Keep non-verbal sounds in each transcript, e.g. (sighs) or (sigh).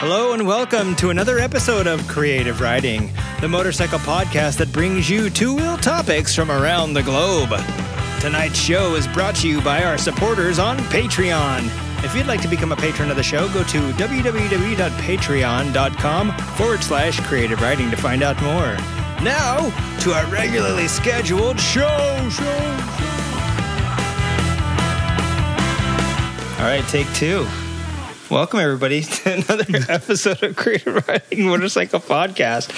Hello and welcome to another episode of Creative Riding, the motorcycle podcast that brings you two wheel topics from around the globe. Tonight's show is brought to you by our supporters on Patreon. If you'd like to become a patron of the show, go to www.patreon.com forward slash creative riding to find out more. Now, to our regularly scheduled show, show, show. All right, take two. Welcome, everybody, (laughs) to another (laughs) episode of Creative Riding Motorcycle Podcast.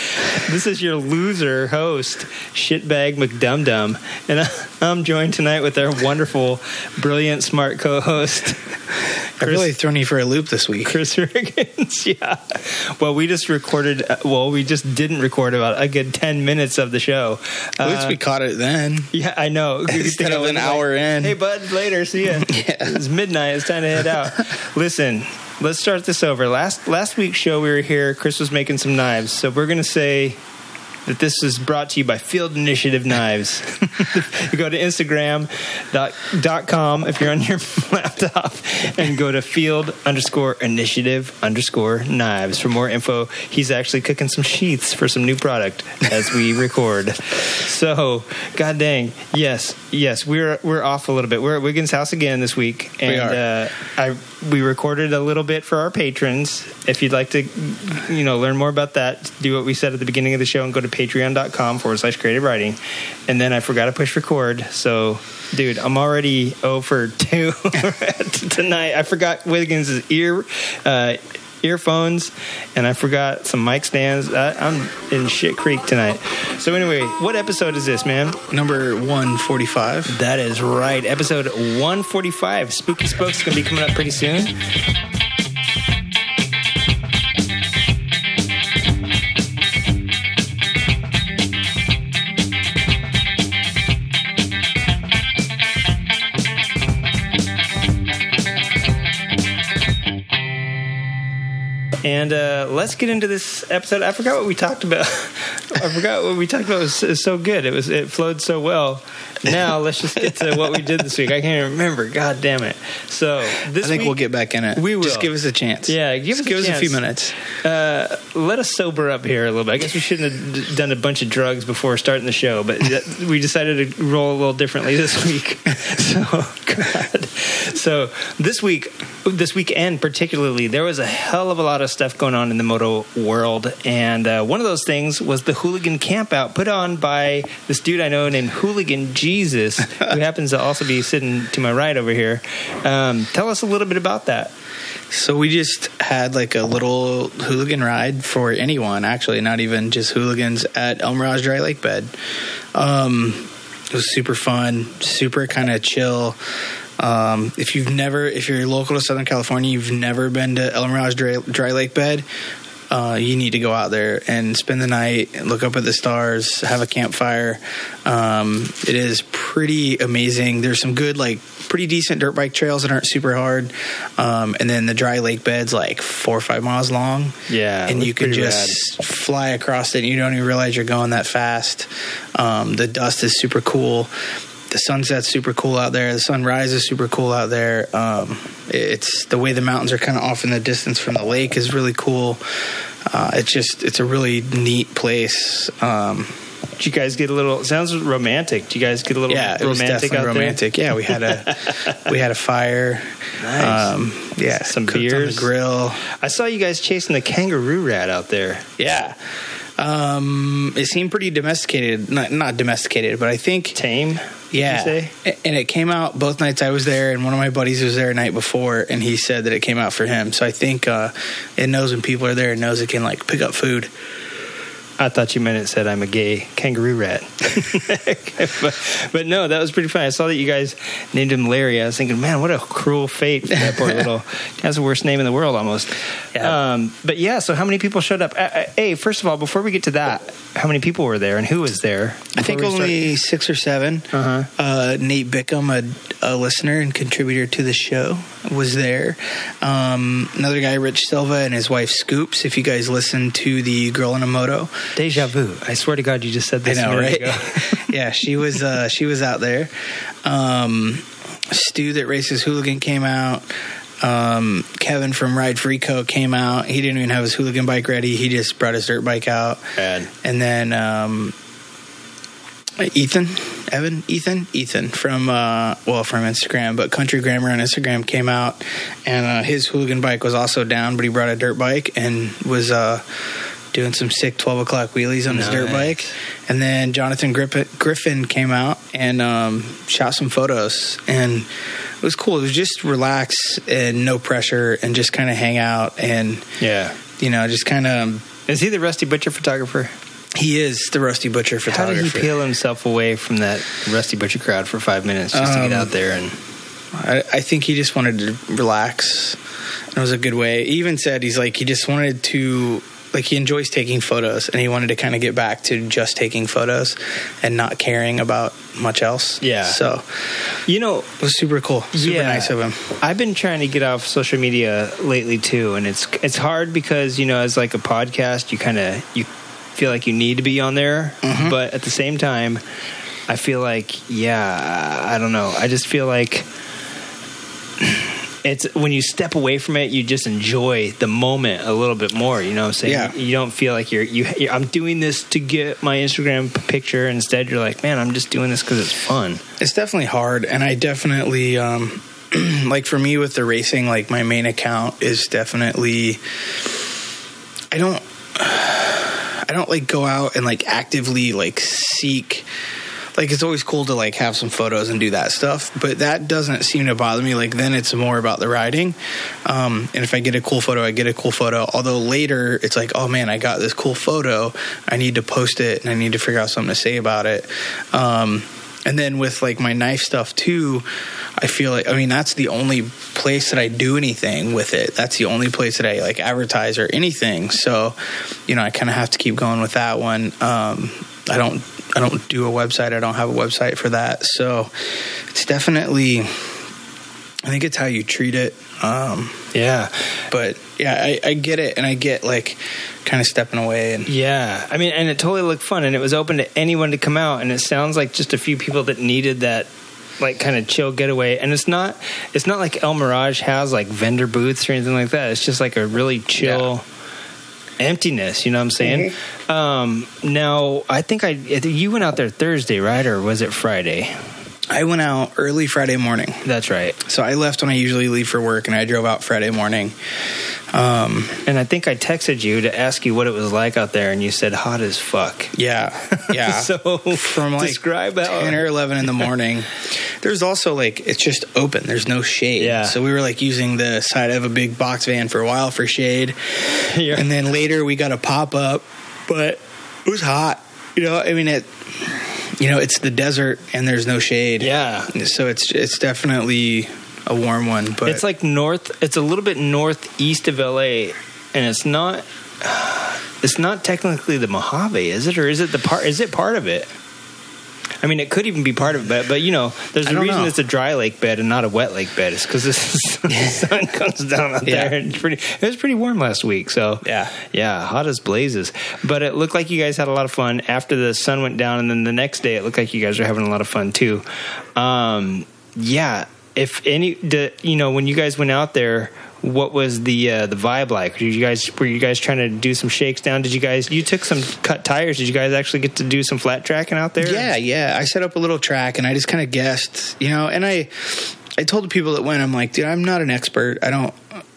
This is your loser host, Shitbag McDumdum, and uh, I'm joined tonight with our wonderful, brilliant, smart co host, I've really thrown you for a loop this week. Chris (laughs) Riggins. yeah. Well, we just recorded, uh, well, we just didn't record about a good 10 minutes of the show. At least Uh, we caught it then. Yeah, I know. (laughs) Instead of an hour in. Hey, bud, later. See ya. (laughs) Yeah. It's midnight. It's time to head out. Listen, let's start this over. Last last week's show, we were here. Chris was making some knives, so we're gonna say that this is brought to you by Field Initiative Knives. you (laughs) (laughs) go to Instagram.com if you're on your (laughs) laptop and go to field underscore initiative underscore knives for more info. He's actually cooking some sheaths for some new product as we record. So, god dang, yes, yes, we're we're off a little bit. We're at Wiggins' house again this week, and are. Uh, I we recorded a little bit for our patrons. If you'd like to, you know, learn more about that, do what we said at the beginning of the show and go to patreon.com forward slash creative riding. And then I forgot to push record. So, dude, I'm already 0 for 2 (laughs) tonight. I forgot Wiggins' ear. Uh, earphones and i forgot some mic stands I, i'm in shit creek tonight so anyway what episode is this man Number 145. that is right. Episode 145. Spooky Spokes is going to be coming up pretty soon. And uh, let's get into this episode. I forgot what we talked about. (laughs) I forgot what we talked about. It was, it was so good. It was it flowed so well. Now let's just get to what we did this week. I can't even remember. God damn it! So this I think week, we'll get back in it. We will. Just give us a chance. Yeah, give us a give us a few minutes. uh, let us sober up here a little bit. I guess we shouldn't have d- done a bunch of drugs before starting the show, but we decided to roll a little differently this (laughs) week. So, God. So this week, this weekend particularly, there was a hell of a lot of stuff going on in the moto world, and uh, one of those things was the hooligan campout put on by this dude I know named Hooligan Jesus, who (laughs) happens to also be sitting to my right over here. Um, tell us a little bit about that. So we just had like a little hooligan ride for anyone, actually, not even just hooligans at El Mirage Dry Lake Bed. Um, it was super fun, super kind of chill. Um, if you've never, if you're local to Southern California, you've never been to El Mirage Dry, Dry Lake Bed, uh, you need to go out there and spend the night, look up at the stars, have a campfire. Um, it is pretty amazing. There's some good, like, pretty decent dirt bike trails that aren't super hard. Um, and then the dry lake bed's like four or five miles long. Yeah, And you can just fly across it and you don't even realize you're going that fast. Um, the dust is super cool. The sunset's super cool out there. The sunrise is super cool out there. Um, it's the way the mountains are kind of off in the distance from the lake is really cool. Uh, it's just it's a really neat place. Um, Did you guys get a little? Sounds romantic. Do you guys get a little yeah, it was romantic definitely romantic. Yeah, we had a we had a fire. Nice. Um, yeah, Some cooked on beers. the grill. I saw you guys chasing the kangaroo rat out there. Yeah. Um, it seemed pretty domesticated. Not, not domesticated, but I think Tame. yeah. And it came out both nights I was there, and one of my buddies was there a night before, and he said that it came out for him. So I think uh, it knows when people are there, and knows it can like pick up food. I thought you meant it said I'm a gay kangaroo rat. (laughs) (laughs) but, but no, that was pretty funny. I saw that you guys named him Larry. I was thinking, man, what a cruel fate for that poor (laughs) little. That's the worst name in the world, almost. Yeah. Um, but yeah, so how many people showed up? Uh, uh, hey, first of all, before we get to that, how many people were there and who was there? I think only six or 7 Uh-huh. Uh, Nate Bickham, a, a listener and contributor to the show, was there. Um, another guy, Rich Silva, and his wife Scoops. If you guys listen to the Girl in a Moto. Deja vu. I swear to God, you just said I this a know, right? ago. (laughs) (laughs) yeah, she was uh, she was out there. Um, Stu that races hooligan came out. Um, Kevin from Ride Freeco came out. He didn't even have his hooligan bike ready. He just brought his dirt bike out. Bad. And then um, Ethan, Evan, Ethan, Ethan from uh, well from Instagram, but Country Grammar on Instagram came out, and uh, his hooligan bike was also down, but he brought a dirt bike and was uh, doing some sick twelve o'clock wheelies on his dirt bike. And then Jonathan Griffin, Griffin came out and um, shot some photos, and it was cool. It was just relax and no pressure, and just kind of hang out, and Yeah. you know, just kind of. Is he the Rusty Butcher photographer? He is the Rusty Butcher photographer. How did he peel himself away from that Rusty Butcher crowd for five minutes just to get Um, out there and I, I think he just wanted to relax. It was a good way. He even said he's like he just wanted to like he enjoys taking photos and he wanted to kind of get back to just taking photos and not caring about much else. Yeah. So you know it was super cool. Super Yeah. nice of him. I've been trying to get off social media lately too, and it's it's hard because you know as like a podcast, you kind of you feel like you need to be on there, but at the same time, I feel like yeah, I don't know. I just feel like (sighs) it's when you step away from it, you just enjoy the moment a little bit more. You know what I'm saying? Yeah. You don't feel like you're you. You're, I'm doing this to get my Instagram picture. Instead, you're like, man, I'm just doing this because it's fun. It's definitely hard, and I definitely um, (clears throat) like for me with the racing. Like my main account is definitely. I don't. I don't like go out and like actively like seek. Like it's always cool to like have some photos and do that stuff, but that doesn't seem to bother me. Like then it's more about the riding, um, and if I get a cool photo, I get a cool photo. Although later it's like, oh man, I got this cool photo. I need to post it and I need to figure out something to say about it. Um, and then with like my knife stuff too, I feel like I mean that's the only place that I do anything with it. That's the only place that I like advertise or anything. So, you know, I kind of have to keep going with that one. Um, I don't I don't do a website. I don't have a website for that. So, it's definitely I think it's how you treat it. Um, Yeah. but yeah, I, I get it, and I get like kind of stepping away and Yeah, I mean, and it totally looked fun, and it was open to anyone to come out, and it sounds like just a few people that needed that, like, kind of chill getaway. And it's not, it's not like El Mirage has like vendor booths or anything like that. It's just like a really chill emptiness. You know what I'm saying? Um, now, I think I, you went out there Thursday, right, or was it Friday? I went out early Friday morning. That's right. So I left when I usually leave for work, and I drove out Friday morning. Um, And I think I texted you to ask you what it was like out there, and you said hot as fuck. yeah, yeah. (laughs) so From like describe ten or eleven in the (laughs) morning. There's also like it's just open. There's no shade. Yeah. So we were like using the side of a big box van for a while for shade, (laughs) Yeah. and then later we got a pop up, but it was hot. You know, I mean it. You know, it's the desert and there's no shade. Yeah. So it's it's definitely a warm one, but it's like north. It's a little bit northeast of LA, and it's not. (sighs) It's not technically the Mojave, is it, or is it the part? Is it part of it? I mean, it could even be part of it, but, but you know, there's a reason know. it's a dry lake bed and not a wet lake bed. It's because the (laughs) sun comes down out Yeah. there. And pretty. It was pretty warm last week, so Yeah. yeah, hot as blazes. But it looked like you guys had a lot of fun after the sun went down, and then the next day it looked like you guys were having a lot of fun too. Um, yeah, if any, the, you know, when you guys went out there, what was the uh, the vibe like? Did you guys were you guys trying to do some shakes down? Did you guys you took some cut tires? Did you guys actually get to do some flat tracking out there? Yeah, yeah. I set up a little track and I just kind of guessed, you know, and I I told the people that went, I'm like, dude, I'm not an expert. I don't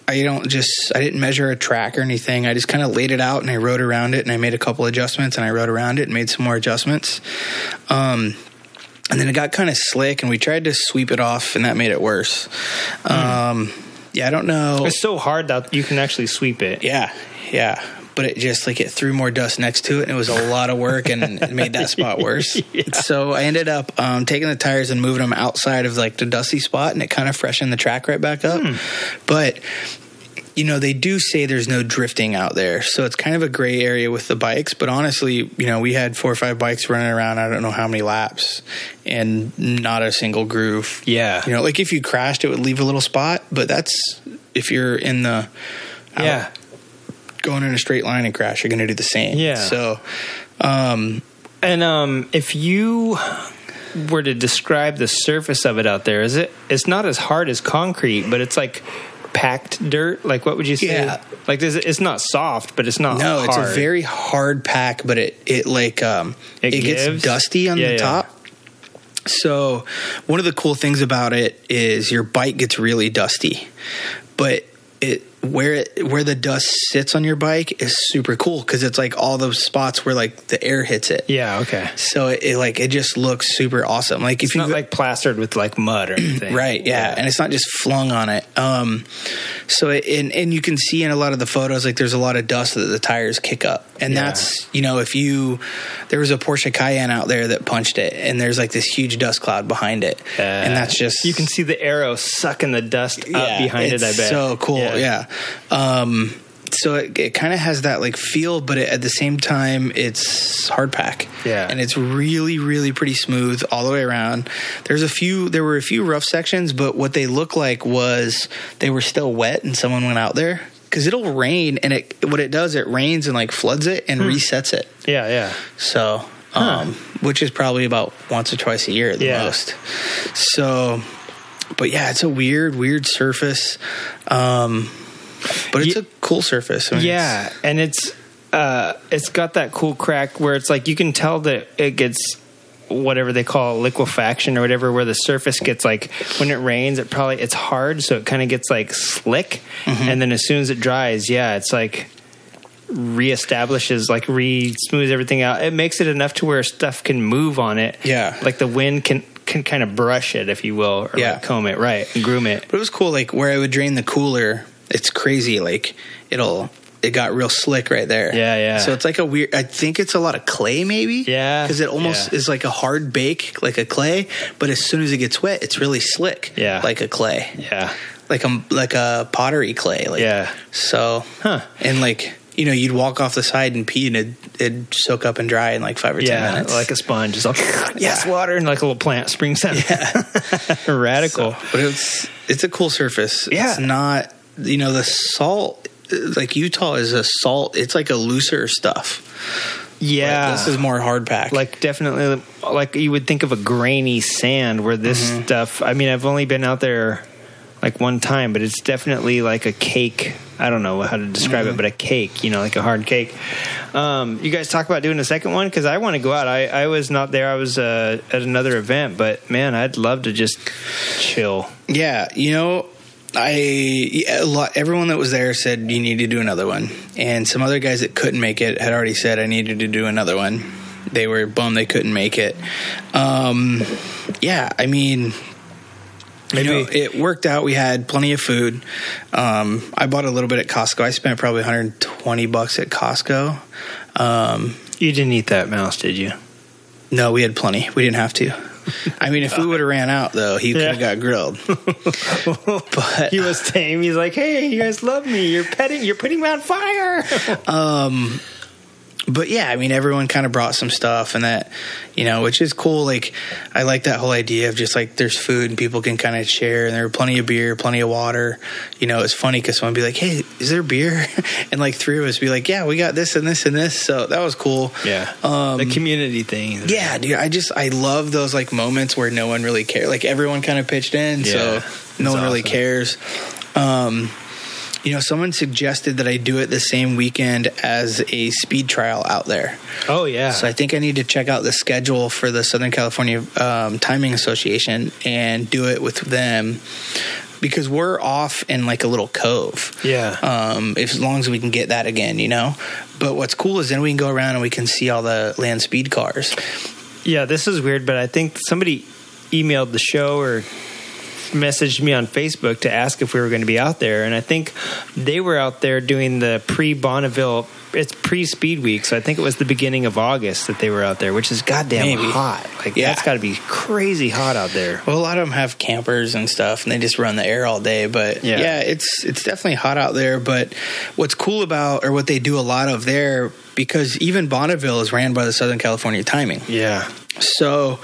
I don't just I didn't measure a track or anything. I just kind of laid it out and I rode around it and I made a couple adjustments and I rode around it and made some more adjustments. Um and then it got kind of slick and we tried to sweep it off and that made it worse. Um yeah, I don't know. It's so hard that you can actually sweep it. Yeah, yeah. But it just like it threw more dust next to it, and it was a lot of work, and it made that spot worse. (laughs) So I ended up um, taking the tires and moving them outside of like the dusty spot, and it kind of freshened the track right back up. But you know they do say there's no drifting out there, so it's kind of a gray area with the bikes. But honestly, you know we had four or five bikes running around. I don't know how many laps, and not a single groove. Yeah. You know, like if you crashed, it would leave a little spot, but that's if you're in the out- Yeah. going in a straight line and crash, you're going to do the same. Yeah. So, um, And um, if you were to describe the surface of it out there, is it? It's not as hard as concrete, but it's like packed dirt? Like what would you say? Yeah. Like is it, it's not soft, but it's not. No, it's a very hard pack, but it it like um It it, gets dusty on Yeah, the yeah. top. So one of the cool things about it is your bike gets really dusty, but it where it where the dust sits on your bike is super cool because it's like all those spots where like the air hits it. Yeah. Okay. So it, it like it just looks super awesome. Like if It's you not go- like plastered with like mud or anything. (clears throat) Right, yeah. and it's not just flung on it. Um, so it, and and you can see in a lot of the photos like there's a lot of dust that the tires kick up, and Yeah. that's you know if you there was a Porsche Cayenne out there that punched it, and there's like this huge dust cloud behind it, and that's just you can see the arrow sucking the dust up yeah, behind it. I bet. so cool. Yeah. Um, so it, it kind of has that like feel, but it, at the same time, it's hard pack. Yeah. and it's really, really pretty smooth all the way around. There's a few, there were a few rough sections, but what they look like was they were still wet, and someone went out there because it'll rain, and it what it does, it rains and like floods it and resets it. Yeah. Yeah. So, um, which is probably about once or twice a year at the Yeah. most. So, but yeah, it's a weird, weird surface. Um, but it's a cool surface. I mean, Yeah, and it's uh, it's got that cool crack where it's like you can tell that it gets whatever they call liquefaction or whatever, where the surface gets like when it rains, it probably it's hard, so it kind of gets like slick, Mm-hmm. and then as soon as it dries, yeah, it's like reestablishes like re smooths everything out it makes it enough to where stuff can move on it Yeah. like the wind can can kind of brush it if you will or Yeah. like comb it right and groom it But it was cool, like where I would drain the cooler. It's crazy. Like it'll, it got real slick right there. Yeah, yeah. So it's like a weird. I think it's a lot of clay, maybe. Yeah, because it almost yeah. is like a hard bake, like a clay. But as soon as it gets wet, it's really slick. Yeah. like a clay. yeah like a like a pottery clay. Like, Yeah. So, Huh. And like you know, you'd walk off the side and pee, and it'd, it'd soak up and dry in like five or ten minutes. like a sponge it's like (laughs) yes Yeah. water and like a little plant springs out Yeah, (laughs) radical but it's it's a cool surface. Yeah. It's not you know the salt. Like Utah is a salt. It's like a looser stuff. yeah Like, this is more hard pack. like definitely like you would think of a grainy sand where this Mm-hmm. stuff i mean i've only been out there like one time but it's definitely like a cake i don't know how to describe Mm-hmm. it but a cake you know like a hard cake um, you guys talk about doing a second one because i want to go out I, I was not there i was uh, at another event but man i'd love to just chill Yeah, you know, I lot. Everyone that was there said you need to do another one, and some other guys that couldn't make it had already said I needed to do another one. They were bummed they couldn't make it. Um, yeah, I mean. You know, it worked out. We had plenty of food. Um, I bought a little bit at Costco. I spent probably 120 bucks at Costco. Um, you didn't eat that mouse did you no, we had plenty. We didn't have to. I mean, if we would have ran out though, he could have got grilled. (laughs) but he was tame. He's like hey you guys love me. You're petting you're putting me on fire. Um, but yeah, I mean, everyone kind of brought some stuff, and that, you know, which is cool. Like, I like that whole idea of just like there's food and people can kind of share, and there were plenty of beer, plenty of water. You know, it's funny because someone be like, "Hey, is there beer?" (laughs) and like three of us be like, "Yeah, we got this and this and this." So that was cool. yeah Um, the community thing Yeah, dude, I just I love those like moments where no one really cares. Like everyone kind of pitched in, Yeah, so no one really cares. Um, you know, someone suggested that I do it the same weekend as a speed trial out there. oh yeah So I think I need to check out the schedule for the Southern California um, Timing Association and do it with them because we're off in like a little cove. Yeah. Um, if, as long as we can get that again, you know. But what's cool is then we can go around and we can see all the land speed cars. Yeah, this is weird, but I think somebody emailed the show or messaged me on Facebook to ask if we were going to be out there, and I think they were out there doing the pre Bonneville. It's pre Speed Week, so I think it was the beginning of August that they were out there, which is goddamn Maybe. hot. Like Yeah. that's got to be crazy hot out there. Well, a lot of them have campers and stuff, and they just run the air all day. But Yeah. yeah, it's it's definitely hot out there. But what's cool about, or what they do a lot of there, because even Bonneville is ran by the Southern California Timing. Yeah, So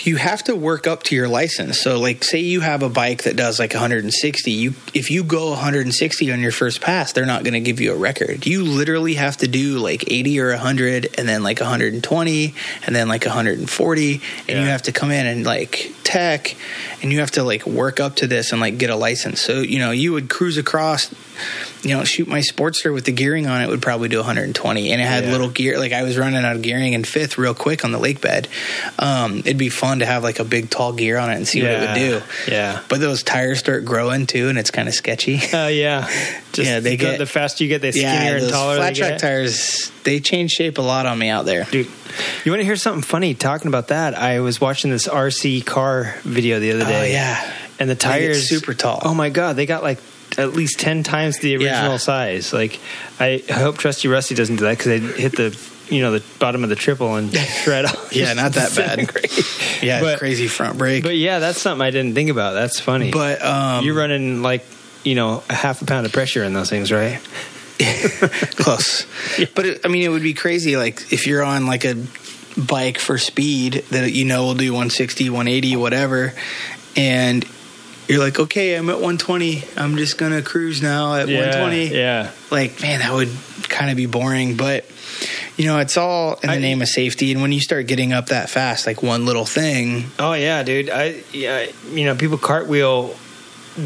you have to work up to your license. So like say you have a bike that does like 160, you if you go 160 on your first pass, they're not going to give you a record. You literally have to do like 80 or 100 and then like 120 and then like 140 and Yeah. you have to come in and like tech and you have to like work up to this and like get a license. So, you know, you would cruise across you know, shoot my Sportster with the gearing on it would probably do 120, and it had Yeah. little gear. Like I was running out of gearing in fifth real quick on the lake bed. Um, it'd be fun to have like a big tall gear on it and see what it would do. Yeah. But those tires start growing too, and it's kind of sketchy. Uh, yeah. (laughs) Just Yeah, they the, get- the faster you get, the skinnier yeah, and taller flat track tires they change shape a lot on me out there. Dude, you want to hear something funny? Talking about that, I was watching this RC car video the other Oh day. yeah, and the They tires super tall. Oh my god, they got like at least ten times the original Yeah. size. Like, I hope Trusty Rusty doesn't do that because they hit the you know the bottom of the triple and (laughs) shred off. Yeah, not that bad. Yeah, but, crazy front brake. But yeah, that's something I didn't think about. That's funny. But um, you're running like you know a half a pound of pressure in those things, right? (laughs) close. But it, I mean, it would be crazy. Like if you're on like a bike for speed that you know will do 160, 180, whatever, and you're like, okay, I'm at 120. I'm just gonna cruise now at 120. Yeah. Like, man, that would kind of be boring. But you know, it's all in the I- name of safety. And when you start getting up that fast, like one little thing, Oh yeah, dude. I yeah, you know, people cartwheel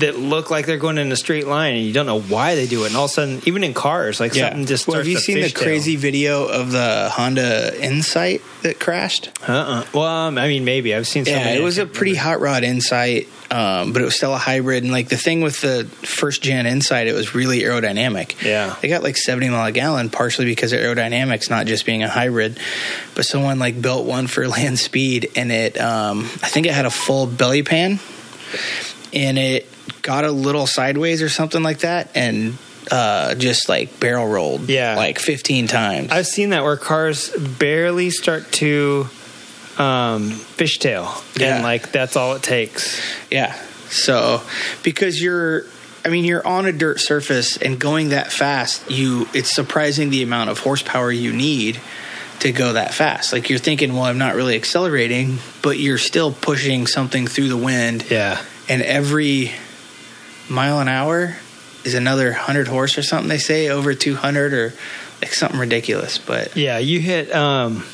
that look like they're going in a straight line, and you don't know why they do it. And all of a sudden, even in cars, like something just Well, have you seen the fishtail. crazy video of the Honda Insight that crashed? Uh-uh. Well, um, I mean, maybe I've seen. Yeah, it was a pretty remember. hot rod Insight, um, but it was still a hybrid. And like the thing with the first gen Insight, it was really aerodynamic. Yeah. they got like 70 mile a gallon, partially because of aerodynamics, not just being a hybrid. But someone like built one for (laughs) land speed, and it, um, I think it had a full belly pan, and it got a little sideways or something like that, and uh, just like barrel rolled, Yeah. like 15 times. I've seen that where cars barely start to um, fishtail, Yeah. and like that's all it takes. Yeah. So because you're I mean you're on a dirt surface and going that fast, you it's surprising the amount of horsepower you need to go that fast. Like you're thinking, well, I'm not really accelerating, but you're still pushing something through the wind Yeah. and every mile an hour is another 100 horse or something they say over 200 or like something ridiculous, but Yeah, you hit um,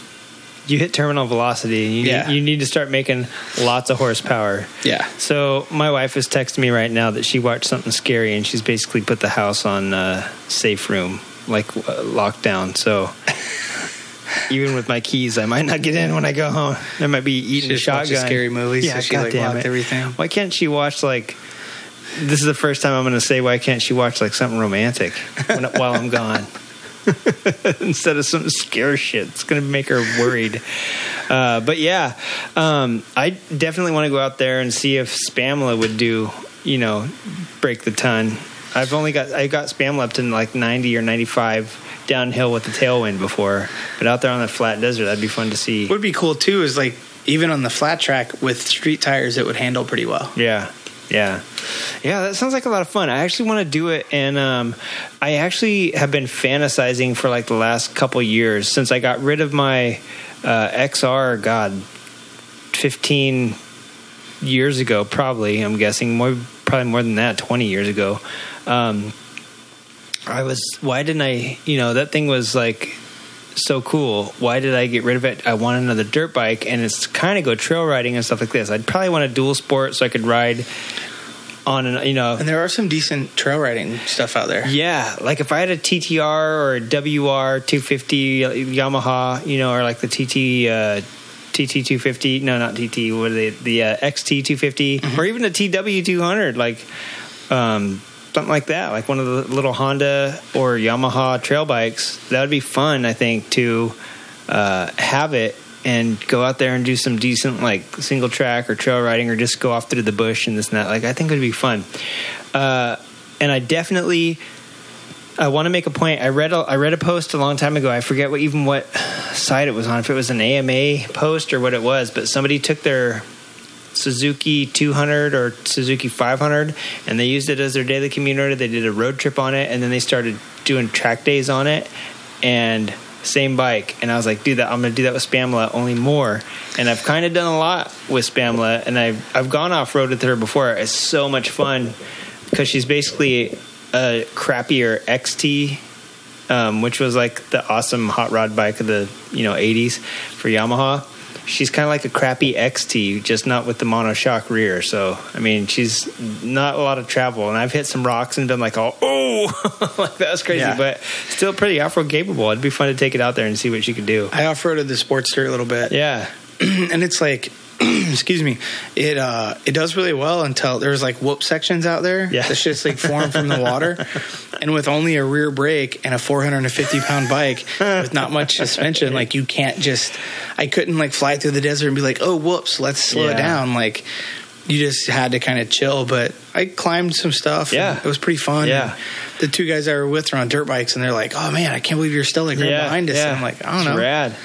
you hit terminal velocity. You, Yeah. need, you need to start making lots of horsepower. yeah. So my wife is texting me right now that she watched something scary and she's basically put the house on uh, safe room, like uh, lockdown. So (laughs) even with my keys, I might not get in when I go home. There might be eating She a just watches shotgun. scary movies, so she, like, goddamn locked everything. Why can't she watch like? This is the first time I'm going to say why can't she watch like something romantic when, (laughs) while I'm gone. (laughs) Instead of some scare shit, it's going to make her worried. Uh, but yeah, um, I definitely want to go out there and see if Spamla would do, you know, break the ton. I've only got I got Spamla up to like 90 or 95 downhill with the tailwind before, but out there on the flat desert, that'd be fun to see. What would be cool too is like even on the flat track with street tires, it would handle pretty well. Yeah. Yeah. Yeah, that sounds like a lot of fun. I actually want to do it and um I actually have been fantasizing for like the last couple years since I got rid of my uh XR god 15 years ago probably, I'm guessing more probably more than that 20 years ago. Um I was why didn't I, you know, that thing was like so cool. Why did I get rid of it? I want another dirt bike, and it's kind of go trail riding and stuff like this. I'd probably want a dual sport so I could ride on and you know. And there are some decent trail riding stuff out there. Yeah, like if I had a TTR or a WR 250 Yamaha, you know, or like the TT uh, TT 250. No, not TT. What are they? The uh, XT 250, or even the TW 200. Like um, something like that. Like one of the little Honda or Yamaha trail bikes. That would be fun. I think to uh, have it and go out there and do some decent like single track or trail riding or just go off through the bush and this and that. Like I think it would be fun. Uh, and I definitely I want to make a point. I read a, I read a post a long time ago. I forget what even what site it was on. If it was an AMA post or what it was, but somebody took their Suzuki 200 or Suzuki 500 and they used it as their daily commuter. They did a road trip on it and then they started doing track days on it. And same bike, and I was like, dude, that I'm gonna do that with Spamla only more. And I've kind of done a lot with Spamla, and I've I've gone off road with her before. It's so much fun because she's basically a crappier XT um, which was like the awesome hot rod bike of the you know 80s for Yamaha. She's kind of like a crappy XT, just not with the monoshock rear. So I mean, she's not a lot of travel, and I've hit some rocks and been like, oh, oh, (laughs) like that was crazy, Yeah. but still pretty off road capable. It'd be fun to take it out there and see what she could do. I off roaded the Sportster a little bit. Yeah, (clears throat) and it's like (clears throat) excuse me it uh it does really well until there's like whoop sections out there Yeah. that's just like formed from the water (laughs) and with only a rear brake and a 450 pound bike with not much suspension like you can't just i couldn't like fly through the desert and be like oh whoops let's slow Yeah. it down like you just had to kind of chill but i climbed some stuff Yeah. it was pretty fun Yeah. And the two guys I were with are on dirt bikes and they're like oh man i can't believe you're still like right behind us Yeah. and i'm like i don't It's know Rad.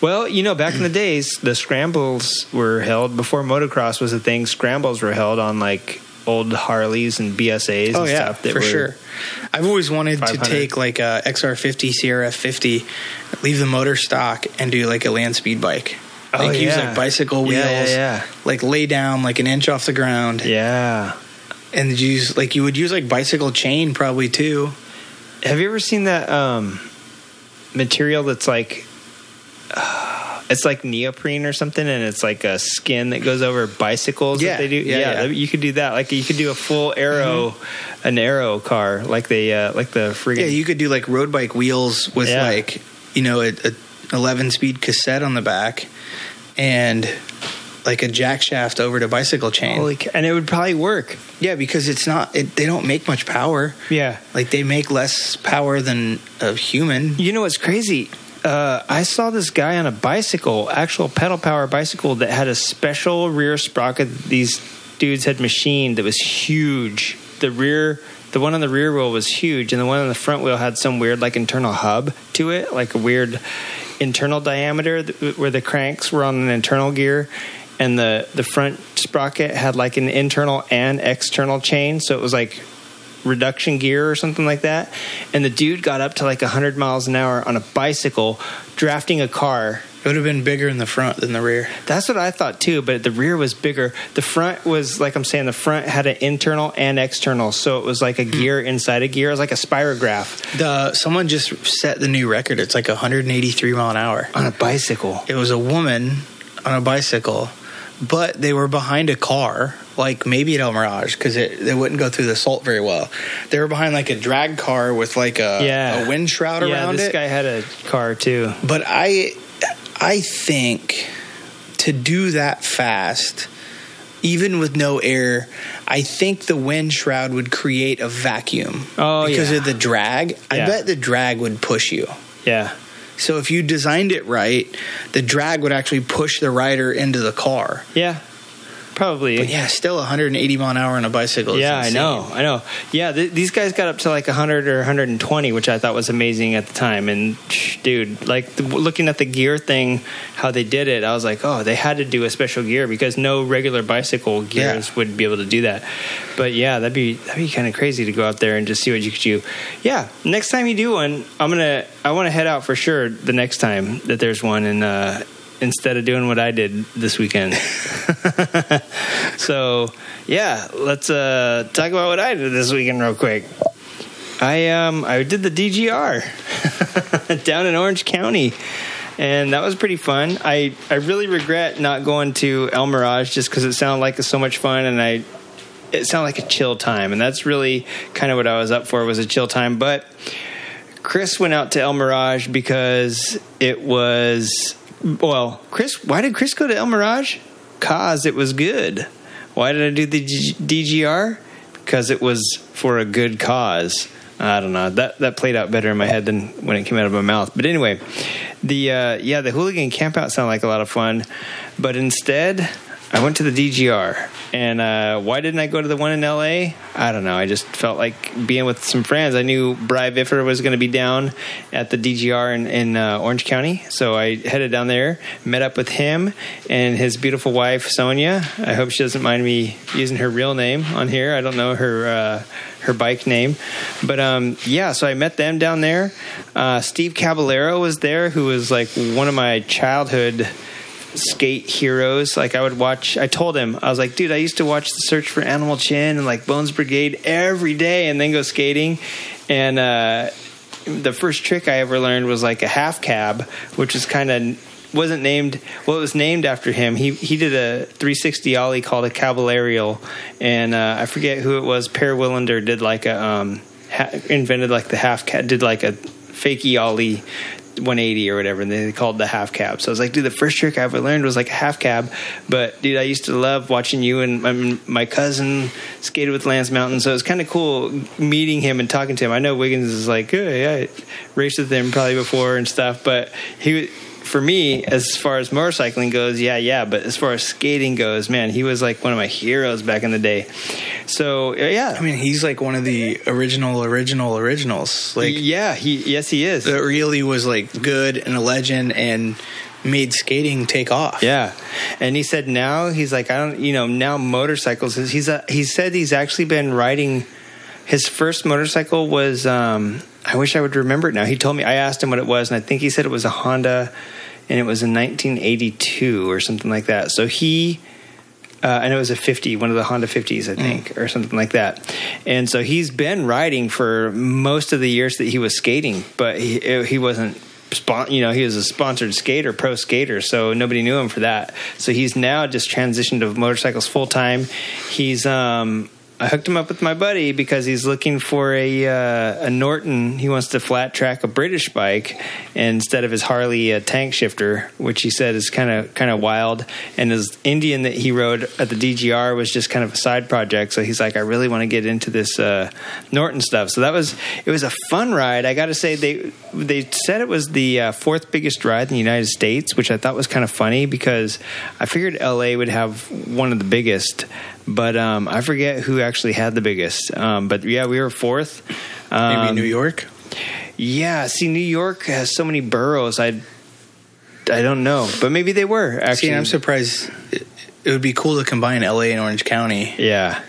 Well, you know, back in the days, the scrambles were held before motocross was a thing. Scrambles were held on like old Harleys and BSAs. Oh and yeah, stuff that for sure. I've always wanted to take like a XR50, CRF50, leave the motor stock, and do like a land speed bike. Oh, Like use yeah. like bicycle wheels, Yeah, yeah, yeah. like lay down like an inch off the ground, Yeah. And use like you would use like bicycle chain probably too. Have you ever seen that um, material that's like uh, it's like neoprene or something, and it's like a skin that goes over bicycles Yeah, that they do? yeah, yeah. you could do that. Like you could do a full arrow, an arrow car, like the uh, like the friggin' Yeah, you could do like road bike wheels with Yeah. like you know a, a 11 speed cassette on the back, and like a jack shaft over to bicycle chain. Holy and it would probably work. yeah, because it's not it, they don't make much power. Yeah. Like they make less power than a human. You know what's crazy? Uh, I saw this guy on a bicycle, actual pedal power bicycle that had a special rear sprocket that these dudes had machined that was huge. The rear, the one on the rear wheel was huge, and the one on the front wheel had some weird like internal hub to it, like a weird internal diameter th- where the cranks were on an internal gear. And the, the front sprocket had like an internal and external chain, so it was like reduction gear or something like that. And the dude got up to like 100 miles an hour on a bicycle drafting a car. It would have been bigger in the front than the rear. That's what I thought too, but the rear was bigger. The front was like I'm saying, the front had an internal and external, so it was like a hmm. gear inside a gear. It was like a spirograph The someone just set the new record. It's like 183 mile an hour. on a bicycle. It was a woman on a bicycle, but they were behind a car, like maybe at El Mirage, because they wouldn't go through the salt very well. They were behind like a drag car with like a, Yeah. a wind shroud Yeah, around it. Yeah, this guy had a car too. But I, I think to do that fast, even with no air, I think the wind shroud would create a vacuum. Oh, because yeah. of the drag. I bet the drag would push you. Yeah. So if you designed it right, the drag would actually push the rider into the car. Yeah. Probably. But yeah, still 180 mile an hour on a bicycle. is Yeah, I know, I know. Yeah, th- these guys got up to like 100 or 120, which I thought was amazing at the time. And dude, like the, looking at the gear thing, how they did it, I was like, oh, they had to do a special gear because no regular bicycle gears Yeah. would be able to do that. But yeah, that'd be that'd be kind of crazy to go out there and just see what you could do. Yeah, next time you do one, I'm gonna I want to head out for sure the next time that there's one and. uh Instead of doing what I did this weekend, (laughs) so yeah, let's uh, talk about what I did this weekend real quick. I um I did the DGR (laughs) down in Orange County, and that was pretty fun. I I really regret not going to El Mirage just because it sounded like so much fun, and I it sounded like a chill time, and that's really kind of what I was up for was a chill time. But Chris went out to El Mirage because it was well, Chris. Why did Chris go to El Mirage? Cause it was good. Why did I do the G- DGR? Because it was for a good cause. I don't know. That that played out better in my head than when it came out of my mouth. But anyway, the uh, yeah, the hooligan campout sounded like a lot of fun, but instead I went to the DGR. And uh, why didn't I go to the one in LA? I don't know. I just felt like being with some friends. I knew Bry Viffer was going to be down at the DGR in, in uh, Orange County. So I headed down there, met up with him and his beautiful wife, Sonia. I hope she doesn't mind me using her real name on here. I don't know her. Uh, her bike name. But um, yeah, so I met them down there. Uh, Steve Caballero was there, who was like one of my childhood skate heroes. Like I would watch. I told him I was like, dude, I used to watch the Search for Animal Chin and like Bones Brigade every day, and then go skating. And uh, the first trick I ever learned was like a half cab, which is kind of wasn't named well it was named after him he he did a 360 ollie called a caballerial and uh, i forget who it was Per Welinder did like a um ha- invented like the half cab did like a fakey ollie 180 or whatever, and they called the half cab. So I was like, dude, the first trick I ever learned was like a half cab. But dude, I used to love watching you and my, my cousin skated with Lance Mountain. So it was kind of cool meeting him and talking to him. I know Wiggins is like, oh, yeah, I raced with him probably before and stuff, but he for me, as far as motorcycling goes, yeah, yeah. But as far as skating goes, man, he was like one of my heroes back in the day. So yeah, I mean, he's like one of the original, original, originals. Like, yeah, he yes, he is. That really was like good and a legend and made skating take off. Yeah, and he said now he's like I don't, you know, now motorcycles. He's a, he said he's actually been riding. His first motorcycle was um, I wish I would remember it now. He told me I asked him what it was, and I think he said it was a Honda and it was in 1982 or something like that. So he, uh, and it was a 50, one of the Honda 50s, I think, mm. or something like that. And so he's been riding for most of the years that he was skating, but he, he wasn't you know, he was a sponsored skater, pro skater, so nobody knew him for that. So he's now just transitioned to motorcycles full time. He's um, I hooked him up with my buddy because he's looking for a uh, a Norton. He wants to flat track a British bike instead of his Harley uh, tank shifter, which he said is kind of kind of wild. And his Indian that he rode at the DGR was just kind of a side project. So he's like, I really want to get into this uh, Norton stuff. So that was it was a fun ride. I got to say they they said it was the uh, fourth biggest ride in the United States, which I thought was kind of funny because I figured LA would have one of the biggest but um, I forget who actually had the biggest. Um, but yeah, we were fourth. Um, Maybe New York. Yeah, see, New York has so many boroughs. I I don't know, but maybe they were actually. See, I'm surprised. It would be cool to combine LA and Orange County. Yeah,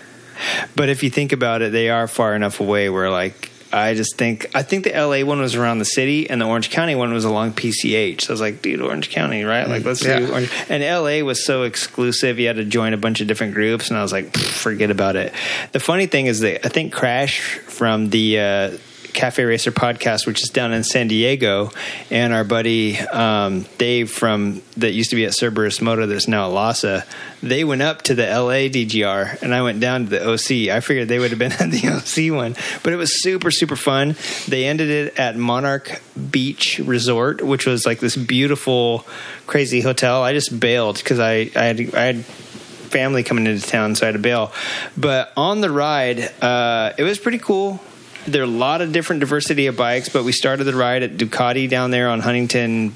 but if you think about it, they are far enough away where like I just think I think the LA one was around the city and the Orange County one was along PCH. So I was like, dude, Orange County, right? Like let's yeah. do Orange. And LA was so exclusive. You had to join a bunch of different groups, and I was like, forget about it. The funny thing is that I think Crash from the uh, Cafe Racer podcast, which is down in San Diego, and our buddy um, Dave from that used to be at Cerberus Moto, that's now at Lossa. They went up to the LA DGR, and I went down to the OC. I figured they would have been (laughs) at the OC one, but it was super super fun. They ended it at Monarch Beach Resort, which was like this beautiful, crazy hotel. I just bailed because I I had I had family coming into town, so I had to bail. But on the ride, uh, it was pretty cool there are a lot of different diversity of bikes, but we started the ride at Ducati down there on Huntington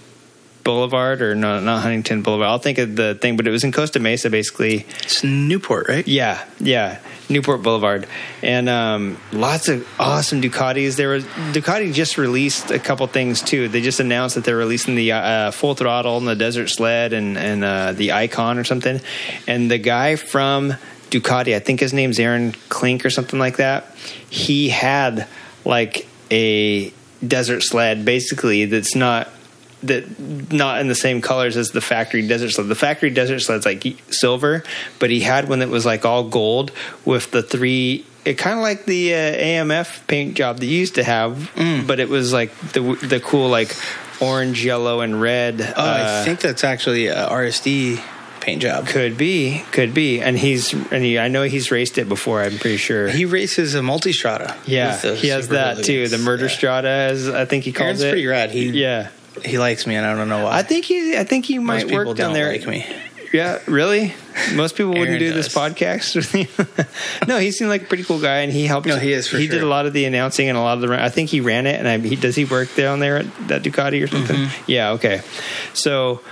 Boulevard, or no, not Huntington Boulevard. I'll think of the thing, but it was in Costa Mesa, basically. It's Newport, right? Yeah, yeah, Newport Boulevard, and um, lots of awesome Ducatis. There was Ducati just released a couple things too. They just announced that they're releasing the uh, full throttle and the Desert Sled and and uh, the Icon or something. And the guy from Ducati, I think his name's Aaron Klink or something like that. He had like a desert sled basically that's not that not in the same colors as the factory desert sled. The factory desert sled's like silver, but he had one that was like all gold with the three. It kind of like the uh, AMF paint job that you used to have, mm. but it was like the the cool like orange, yellow, and red. Oh, uh, I think that's actually a RSD paint job. Could be, could be. And he's and he, I know he's raced it before. I'm pretty sure he races a Multistrada. Yeah, he has that too. The murder yeah. strata, as I think he calls Aaron's it. Pretty rad. He yeah. He likes me, and I don't know why. I think he. I think he might work down there. Like me. Yeah, really. Most people wouldn't do does. this podcast. (laughs) no, he seemed like a pretty cool guy, and he helped. No, he is. he sure. did a lot of the announcing and a lot of the. I think he ran it, and I, he does he work down there at that Ducati or something. Mm-hmm. Yeah. Okay. So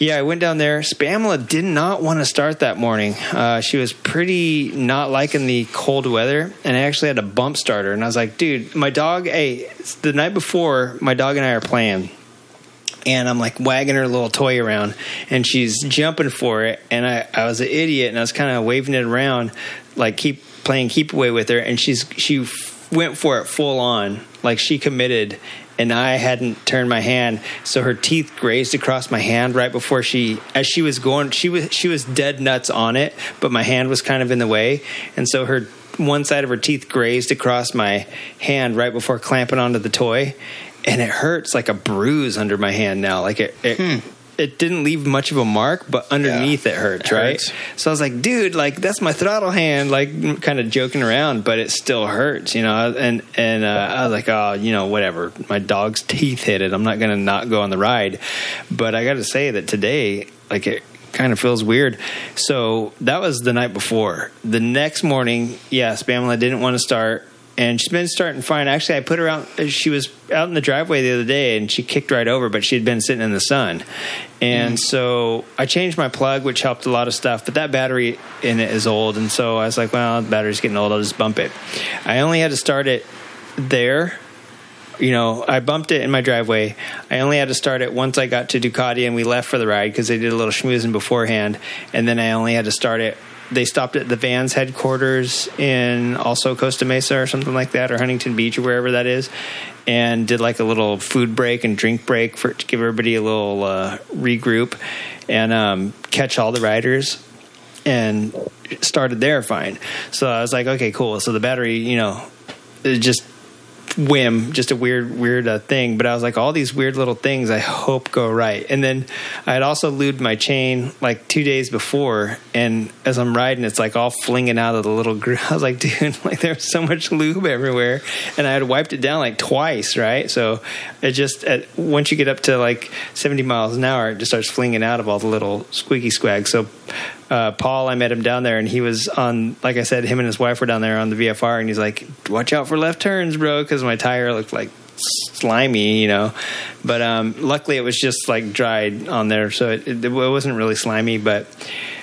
yeah, I went down there. Spamla did not want to start that morning. Uh, she was pretty not liking the cold weather, and I actually had a bump starter. And I was like, dude, my dog. Hey, the night before, my dog and I are playing and I'm like wagging her little toy around, and she's jumping for it. And I, I was an idiot, and I was kind of waving it around, like keep playing keep away with her. And she's she went for it full on, like she committed. And I hadn't turned my hand, so her teeth grazed across my hand right before she, as she was going, she was she was dead nuts on it, but my hand was kind of in the way, and so her one side of her teeth grazed across my hand right before clamping onto the toy and it hurts like a bruise under my hand now. Like it, it, Hmm. It didn't leave much of a mark, but underneath it hurts, It right? hurts. So I was like, dude, like that's my throttle hand, like kind of joking around, but it still hurts, you know. And and uh, I was like, oh, you know, whatever. My dog's teeth hit it. I'm not gonna not go on the ride. But I got to say that today, like it kind of feels weird. So that was the night before. The next morning, yes, Pamela didn't want to start and she's been starting fine. Actually, I put her out. She was out in the driveway the other day, and she kicked right over, but she had been sitting in the sun. And mm-hmm. so I changed my plug, which helped a lot of stuff. But that battery in it is old, and so I was like, "Well, the battery's getting old. I'll just bump it." I only had to start it there. You know, I bumped it in my driveway. I only had to start it once I got to Ducati, and we left for the ride because they did a little schmoozing beforehand. And then I only had to start it they stopped at the Vans headquarters in also Costa Mesa or something like that, or Huntington Beach or wherever that is, and did like a little food break and drink break for to give everybody a little uh, regroup and um, catch all the riders. And started there fine. So I was like, okay, cool. So the battery, you know, it just whim, just a weird, weird uh, thing. But I was like, all these weird little things I hope go right. And then I had also lubed my chain like two days before, and as I'm riding, it's like all flinging out of the little groove. (laughs) I was like, dude, (laughs) like there's so much lube everywhere, and I had wiped it down like twice, right? So it just at, once you get up to like 70 miles an hour, it just starts flinging out of all the little squeaky squags. So. Uh, Paul, I met him down there, and he was on. Like I said, him and his wife were down there on the VFR, and he's like, "Watch out for left turns, bro," because my tire looked like slimy, you know. But um, luckily, it was just like dried on there, so it, it, it wasn't really slimy. But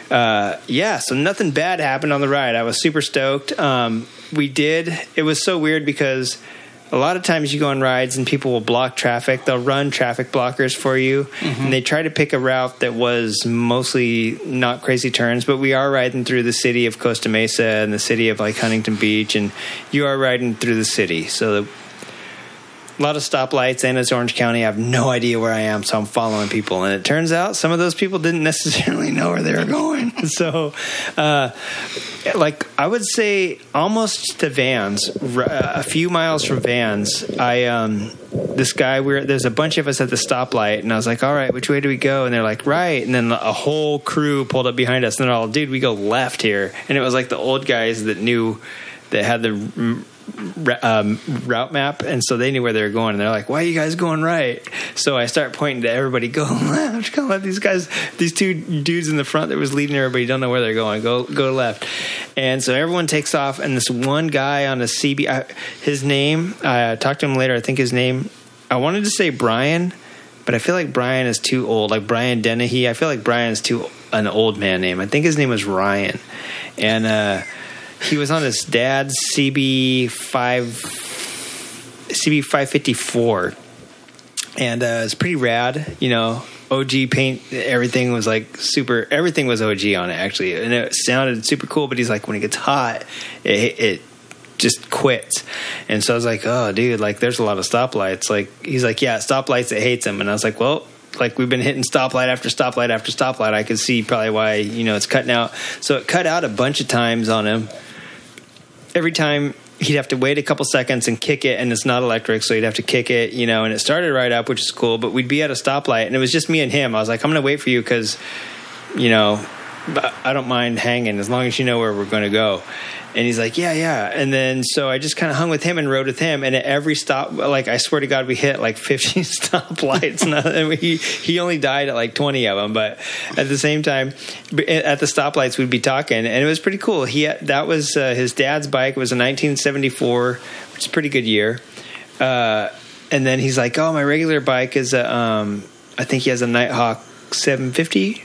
uh, yeah, so nothing bad happened on the ride. I was super stoked. Um, we did. It was so weird because a lot of times you go on rides and people will block traffic. They'll run traffic blockers for you, mm-hmm. and they try to pick a route that was mostly not crazy turns. But we are riding through the city of Costa Mesa and the city of like Huntington Beach, and you are riding through the city. So the, a lot of stoplights, and it's Orange County. I have no idea where I am, so I'm following people. And it turns out some of those people didn't necessarily (laughs) know where they were going. (laughs) So, uh, like I would say, almost to Vans, uh, a few miles from Vans. I um, this guy. We are there's a bunch of us at the stoplight, and I was like, "All right, which way do we go?" And they're like, "Right." And then a whole crew pulled up behind us, and they're all, "Dude, we go left here." And it was like the old guys that knew that had the um, route map, and so they knew where they were going. And they're like, "Why are you guys going right?" So I start pointing to everybody, "Go (laughs) left, go left." These guys, these two dudes in the front that was leading everybody, don't know where they're going. Go, go left. And so everyone takes off, and this one guy on a CB, his name, I talked to him later. I think his name, I wanted to say Brian. But I feel like Brian is too old. Like Brian Dennehy, I feel like Brian is too an old man name. I think his name was Ryan, and uh, he was on his dad's CB five CB five fifty four, and uh, it's pretty rad. You know, OG paint, everything was like super. Everything was OG on it actually, and it sounded super cool. But he's like, when it gets hot, it, it just quits. And so I was like, oh, dude, like there's a lot of stoplights. Like he's like, yeah, stoplights. It hates him. And I was like, well. Like we've been hitting stoplight after stoplight after stoplight. I could see probably why you know it's cutting out. So it cut out a bunch of times on him, every time he'd have to wait a couple seconds and kick it and it's not electric so he'd have to kick it you know and it started right up which is cool but we'd be at a stoplight and it was just me and him. I was like i'm gonna wait for you because you know i don't mind hanging as long as you know where we're gonna go and he's like yeah yeah. And then so i just kind of hung with him and rode with him. And at every stop like i swear to god we hit like 15 (laughs) stoplights. And he, he only died at like 20 of them but at the same time at the stoplights we'd be talking. And it was pretty cool. He that was uh, his dad's bike. It was a 1974 which is a pretty good year. Uh, and then he's like oh my regular bike is a um, i think he has a nighthawk seven fifty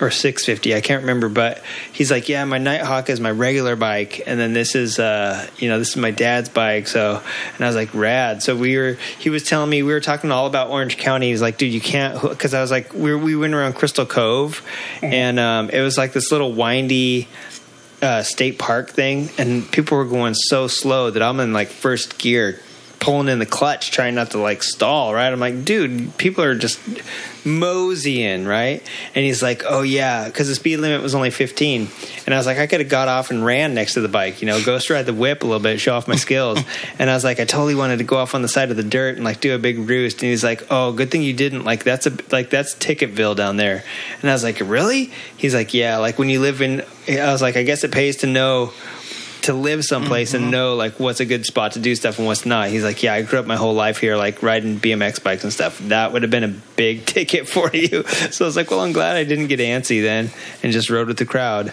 or 650 i can't remember but he's like yeah my nighthawk is my regular bike and then this is uh you know this is my dad's bike so and i was like rad. So we were he was telling me we were talking all about orange county he's like dude you can't because i was like we, we went around crystal cove and um, it was like this little windy uh, state park thing and people were going so slow that i'm in like first gear pulling in the clutch trying not to like stall right? I'm like dude people are just moseying, right? And he's like, "Oh yeah," because the speed limit was only 15. And I was like, I could have got off and ran next to the bike, you know, ghost ride the whip a little bit, show off my skills. (laughs) and I was like, I totally wanted to go off on the side of the dirt and like do a big roost. And he's like, "Oh, good thing you didn't. Like that's a like that's Ticketville down there." And I was like, "Really?" He's like, "Yeah. Like when you live in," I was like, "I guess it pays to know." To live someplace mm-hmm. and know like what's a good spot to do stuff and what's not. He's like, yeah, I grew up my whole life here, like riding BMX bikes and stuff. That would have been a big (laughs) ticket for you. So I was like, well, I'm glad I didn't get antsy then and just rode with the crowd.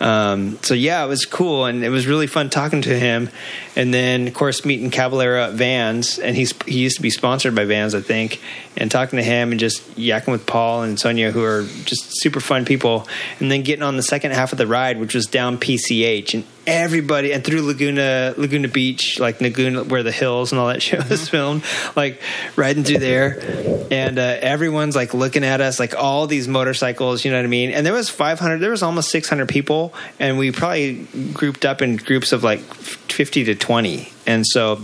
Um, so yeah, it was cool and it was really fun talking to him. And then of course meeting Caballero at Vans, and he's he used to be sponsored by Vans, I think. And talking to him and just yakking with Paul and Sonia, who are just super fun people. And then getting on the second half of the ride, which was down PCH, and everybody and through Laguna Laguna Beach, like Laguna, where the hills and all that (laughs) shit was mm-hmm. filmed, like riding through there, and uh, everyone's like looking at us, like all these motorcycles, you know what I mean? And there was 500, there was almost 600 people, and we probably grouped up in groups of like 50 to 20, and so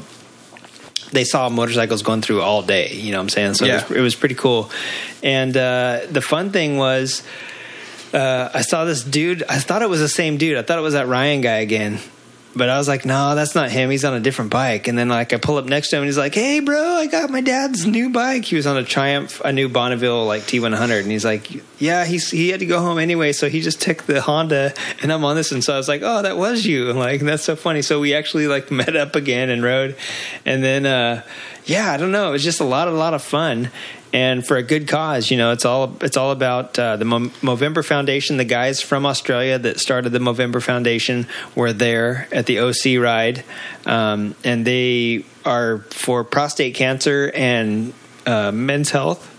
they saw motorcycles going through all day. You know what I'm saying? So yeah. it, was, it, was, pretty cool. And uh, the fun thing was uh, I saw this dude. I thought it was the same dude. I thought it was that Ryan guy again. But I was like, no, that's not him. He's on a different bike. And then like I pull up next to him and he's like, hey, bro, I got my dad's new bike. He was on a Triumph, a new Bonneville like T100. And he's like, yeah, he's, he had to go home anyway. So he just took the Honda and I'm on this. And so I was like, oh, that was you. Like, that's so funny. So we actually like (laughs) met up again and rode. And then, uh, yeah, I don't know. It was just a lot, a lot of fun and for a good cause. You know, it's all it's all about uh, the Mo- Movember Foundation. The guys from Australia that started the Movember Foundation were there at the OC ride, um, and they are for prostate cancer and uh, men's health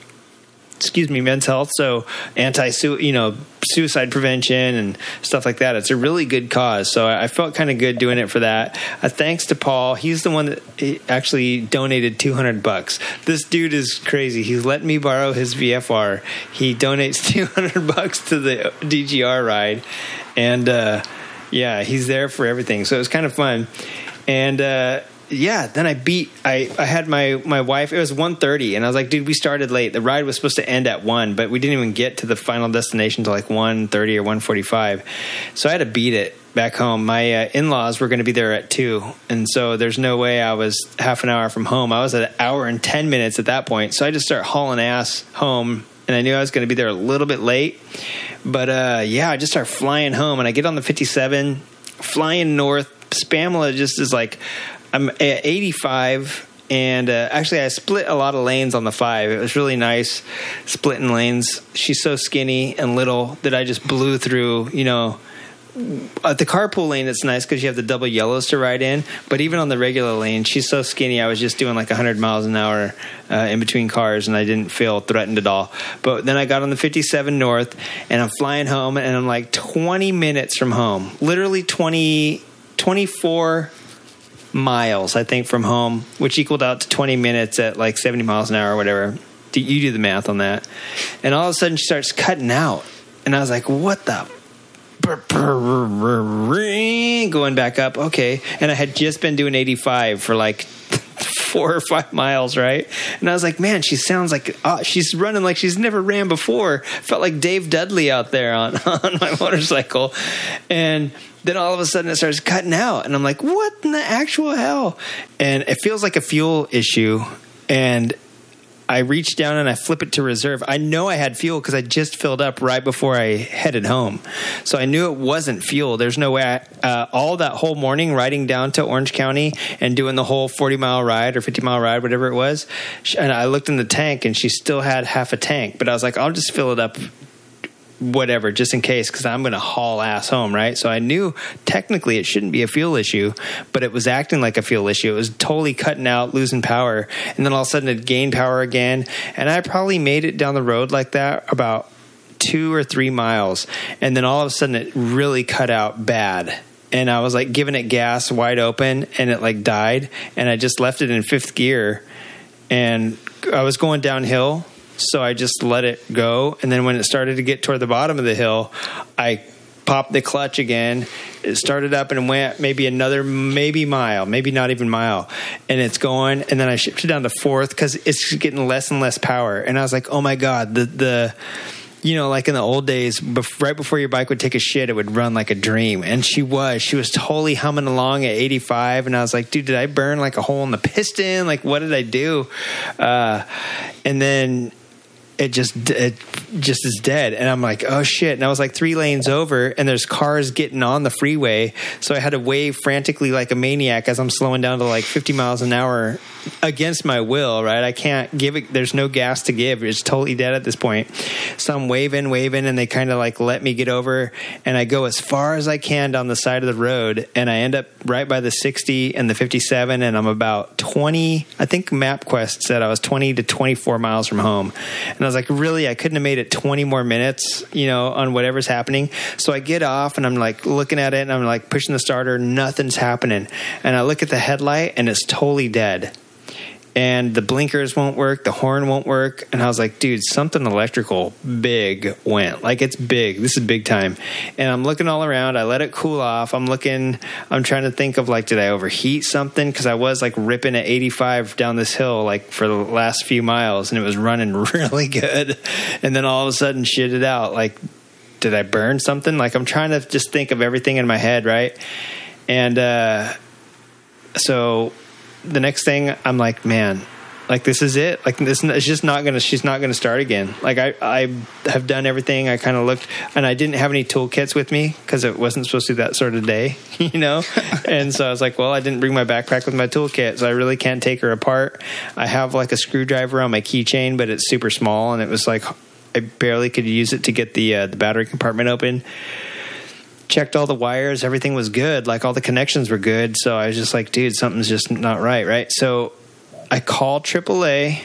excuse me, men's health. So anti, you know, suicide prevention and stuff like that. It's a really good cause. So I felt kind of good doing it for that. Uh, thanks to Paul. He's the one that actually donated 200 bucks. This dude is crazy. He's letting me borrow his VFR. He donates (laughs) 200 bucks to the DGR ride. And, uh, yeah, he's there for everything. So it was kind of fun. And, uh, yeah, then I beat. I, I had my my wife. It was 1.30, and I was like, dude, we started late. The ride was supposed to end at one, but we didn't even get to the final destination till like 1.30 or 1.45. So I had to beat it back home. My uh, in laws were going to be there at two, and so there's no way I was half an hour from home. I was at an hour and ten minutes at that point. So I just start hauling ass home, and I knew I was going to be there a little bit late. But uh, yeah, I just start flying home, and I get on the 57, flying north. Spamla just is like I'm at 85 and uh, actually i split a lot of lanes on the five. It was really nice splitting lanes. She's so skinny and little that i just blew through you know at the carpool lane it's nice because you have the double yellows to ride in but even on the regular lane she's so skinny i was just doing like 100 miles an hour uh, in between cars and i didn't feel threatened at all. But then i got on the 57 north and i'm flying home and i'm like 20 minutes from home literally 20 24 miles, I think, from home, which equaled out to 20 minutes at like 70 miles an hour or whatever. You do the math on that. And all of a sudden, she starts cutting out. And I was like, what the? (laughs) Going back up. Okay. And I had just been doing 85 for like (laughs) four or five miles, right? And I was like, man, she sounds like uh, she's running like she's never ran before. Felt like Dave Dudley out there on, (laughs) on my motorcycle. And then all of a sudden it starts cutting out and i'm like what in the actual hell and it feels like a fuel issue and I reach down and I flip it to reserve. I know I had fuel because I just filled up right before I headed home. So I knew it wasn't fuel. There's no way I, uh, all that whole morning riding down to Orange County and doing the whole 40 mile ride or 50 mile ride, whatever it was. And I looked in the tank and she still had half a tank, but I was like, I'll just fill it up whatever, just in case, because I'm going to haul ass home, right? So I knew technically it shouldn't be a fuel issue, but it was acting like a fuel issue. It was totally cutting out, losing power, and then all of a sudden it gained power again. And I probably made it down the road like that about two or three miles, and then all of a sudden it really cut out bad. And I was like giving it gas wide open, and it like died, and I just left it in fifth gear, and I was going downhill so I just let it go. And then when it started to get toward the bottom of the hill, I popped the clutch again. It started up and went maybe another, maybe mile, maybe not even mile. And it's going. And then I shifted down to fourth because it's getting less and less power. And I was like, oh my God, the, the, you know, like in the old days, right before your bike would take a shit, it would run like a dream. And she was, she was totally humming along at 85. And I was like, dude, did I burn like a hole in the piston? Like, what did I do? Uh, and then it just it just is dead. And i'm like oh shit. And i was like three lanes over and there's cars getting on the freeway. So i had to wave frantically like a maniac as i'm slowing down to like 50 miles an hour against my will right? I can't give it there's no gas to give. It's totally dead at this point. So i'm waving waving and they kind of like let me get over and i go as far as i can down the side of the road and i end up right by the 60 and the 57 and i'm about 20 i think mapquest said i was 20 to 24 miles from home. And I was like, really, I couldn't have made it 20 more minutes, you know, on whatever's happening. So I get off and I'm like looking at it and I'm like pushing the starter, nothing's happening. And I look at the headlight and it's totally dead and the blinkers won't work, the horn won't work. And I was like, dude, something electrical big went. Like it's big. This is big time. And I'm looking all around. I let it cool off. I'm looking, I'm trying to think of like, did I overheat something? Cause I was like ripping at 85 down this hill like for the last few miles and it was running (laughs) really good. And then all of a sudden shit it out. Like, did I burn something? Like I'm trying to just think of everything in my head, right? And uh, so the next thing I'm like, man, like this is it. Like this is just not gonna. She's not gonna start again. Like I, I have done everything. I kind of looked, and I didn't have any toolkits with me because it wasn't supposed to be that sort of day, (laughs) you know. and so I was like, well, I didn't bring my backpack with my toolkit, so I really can't take her apart. I have like a screwdriver on my keychain, but it's super small, and it was like I barely could use it to get the uh, the battery compartment open checked all the wires everything was good like all the connections were good. So i was just like dude something's just not right right? So i call aaa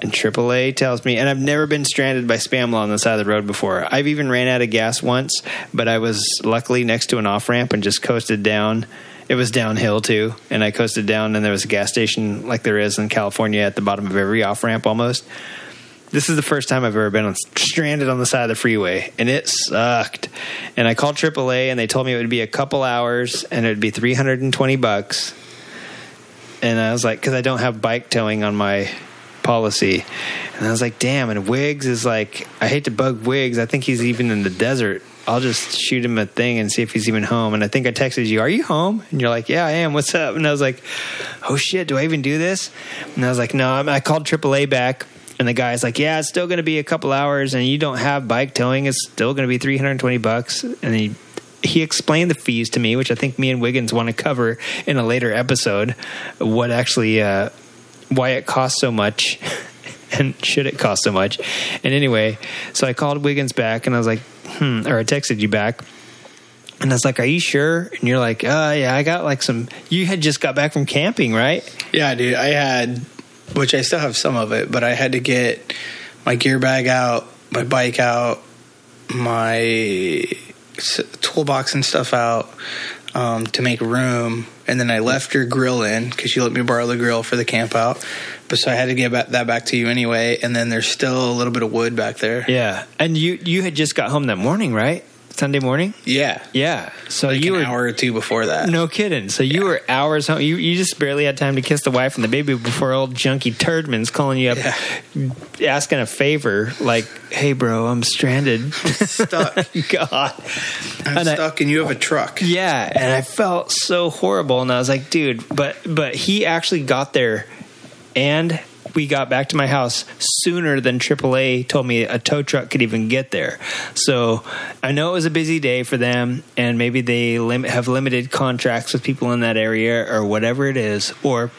and aaa tells me and i've never been stranded by spam on the side of the road before. I've even ran out of gas once but i was luckily next to an off ramp and just coasted down. It was downhill too and i coasted down and there was a gas station like there is in california at the bottom of every off ramp almost this is the first time I've ever been on, stranded on the side of the freeway, and it sucked. And I called AAA, and they told me it would be a couple hours, and it would be three hundred and twenty bucks. And I was like, because I don't have bike towing on my policy, and I was like, damn. And Wiggs is like, I hate to bug Wiggs. I think he's even in the desert. I'll just shoot him a thing and see if he's even home. And I think I texted you, Are you home? And you're like, Yeah, I am. What's up? And I was like, Oh shit, do I even do this? And I was like, No, I called AAA back and the guy's like, "Yeah, it's still going to be a couple hours, and you don't have bike towing. It's still going to be three hundred and twenty bucks." And he he explained the fees to me, which I think me and Wiggins want to cover in a later episode. What actually, uh, why it costs so much, (laughs) and should it cost so much? And anyway, so I called Wiggins back, and I was like, "Hmm," or I texted you back. And I was like, "Are you sure?" And you're like, "Uh, yeah, I got like some. You had just got back from camping, right?" Yeah, dude. I had which I still have some of it, but I had to get my gear bag out, my bike out, my toolbox and stuff out um, to make room. And then I left your grill in because you let me borrow the grill for the camp out. But so I had to get that back to you anyway. And then there's still a little bit of wood back there. Yeah, and you you had just got home that morning, right? Sunday morning? Yeah. Yeah. So like you an were hour or two before that. No kidding. So you yeah. were hours home. You you just barely had time to kiss the wife and the baby before old junkie Turdman's calling you up, yeah. asking a favor like, "Hey, bro, I'm stranded, stuck. (laughs) God, I'm and stuck, I, and you have a truck." Yeah, and I felt so horrible, and I was like, "Dude," but but he actually got there and we got back to my house sooner than AAA told me a tow truck could even get there. So I know it was a busy day for them, and maybe they lim- have limited contracts with people in that area or whatever it is, or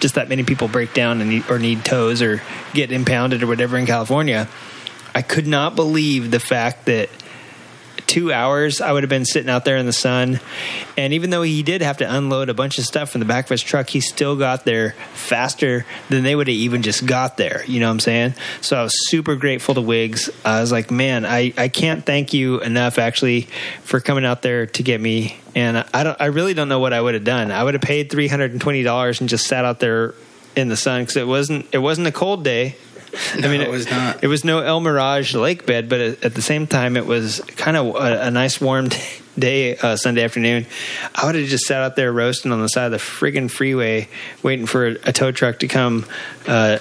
just that many people break down and need, or need tows or get impounded or whatever in California. I could not believe the fact that two hours I would have been sitting out there in the sun. And even though he did have to unload a bunch of stuff from the back of his truck, he still got there faster than they would have even just got there. You know what I'm saying? So I was super grateful to Wiggs. I was like, man, I, I can't thank you enough actually for coming out there to get me. And I don't, I really don't know what I would have done. I would have paid three hundred and twenty dollars and just sat out there in the sun because it wasn't it wasn't a cold day. No, (laughs) I mean, it was not. It was no El Mirage lake bed, but at the same time, it was kind of a, a nice warm (laughs) day uh, Sunday afternoon. I would have just sat out there roasting on the side of the friggin' freeway, waiting for a, a tow truck to come uh,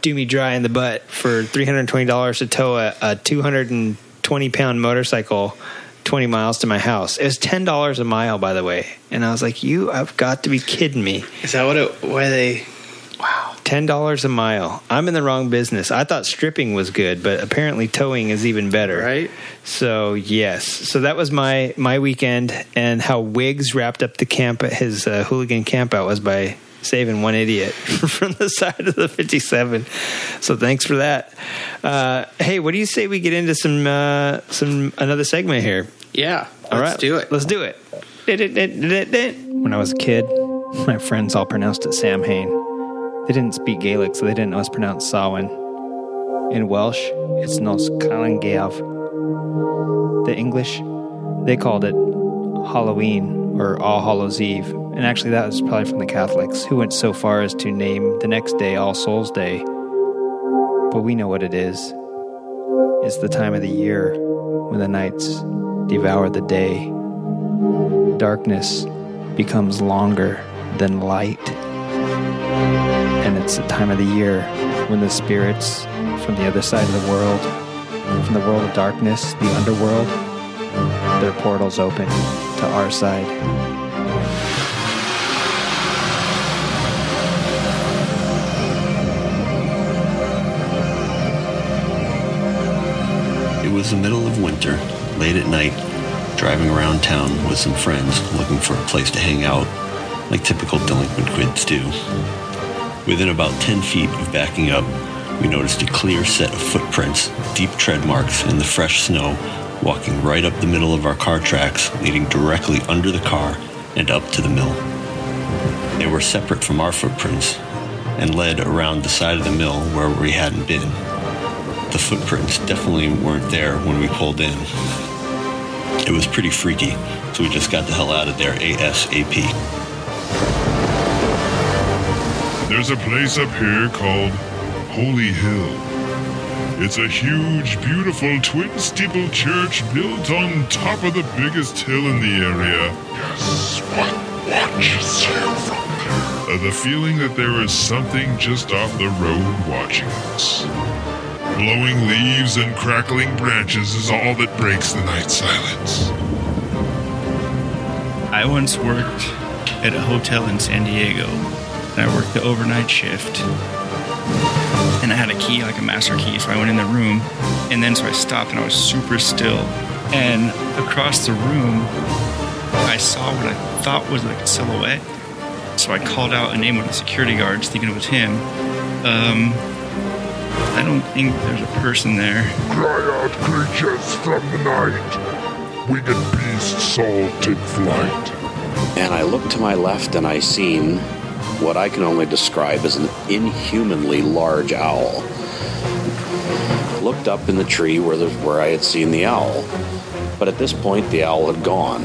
do me dry in the butt for three hundred twenty dollars to tow a, a two hundred and twenty pound motorcycle. 20 miles to my house. It was $10 a mile, by the way. And I was like, you I've got to be kidding me. Is that what it? Why they? Wow. Ten dollars a mile. I'm in the wrong business. I thought stripping was good, but apparently towing is even better. Right. So yes. So that was my my weekend, and how Wiggs wrapped up the camp his uh, hooligan camp out was by saving one idiot (laughs) from the side of the 57. So thanks for that. Uh, hey, what do you say we get into some uh, some another segment here? Yeah. All let's do it. Let's do it. When I was a kid, my friends all pronounced it Sam Hain. They didn't speak Gaelic, so they didn't know pronounce Samhain. In Welsh, it's Nos Calan Gaeaf. The English, they called it Halloween or All Hallows Eve, and actually that was probably from the Catholics, who went so far as to name the next day All Souls Day. But we know what it is. It's the time of the year when the nights devour the day. Darkness becomes longer than light. It's the time of the year when the spirits from the other side of the world, from the world of darkness, the underworld, their portals open to our side. It was the middle of winter, late at night, driving around town with some friends looking for a place to hang out, like typical delinquent kids do. Within about 10 feet of backing up, we noticed a clear set of footprints, deep tread marks in the fresh snow, walking right up the middle of our car tracks, leading directly under the car and up to the mill. They were separate from our footprints and led around the side of the mill where we hadn't been. The footprints definitely weren't there when we pulled in. It was pretty freaky, so we just got the hell out of there ASAP. There's a place up here called Holy Hill. It's a huge, beautiful twin steeple church built on top of the biggest hill in the area. Yes, what watches you from there? Uh, the feeling that there is something just off the road watching us. Blowing leaves and crackling branches is all that breaks the night silence. I once worked at a hotel in San Diego, and I worked the overnight shift. And I had a key, like a master key, so I went in the room, and then so I stopped, and I was super still. And across the room, I saw what I thought was like a silhouette. So I called out a name of the security guards, thinking it was him. Um, I don't think there's a person there. Cry out, creatures from the night. Winged beasts all take flight. And I looked to my left and I seen what I can only describe as an inhumanly large owl. Looked up in the tree where, the, where I had seen the owl, but at this point the owl had gone.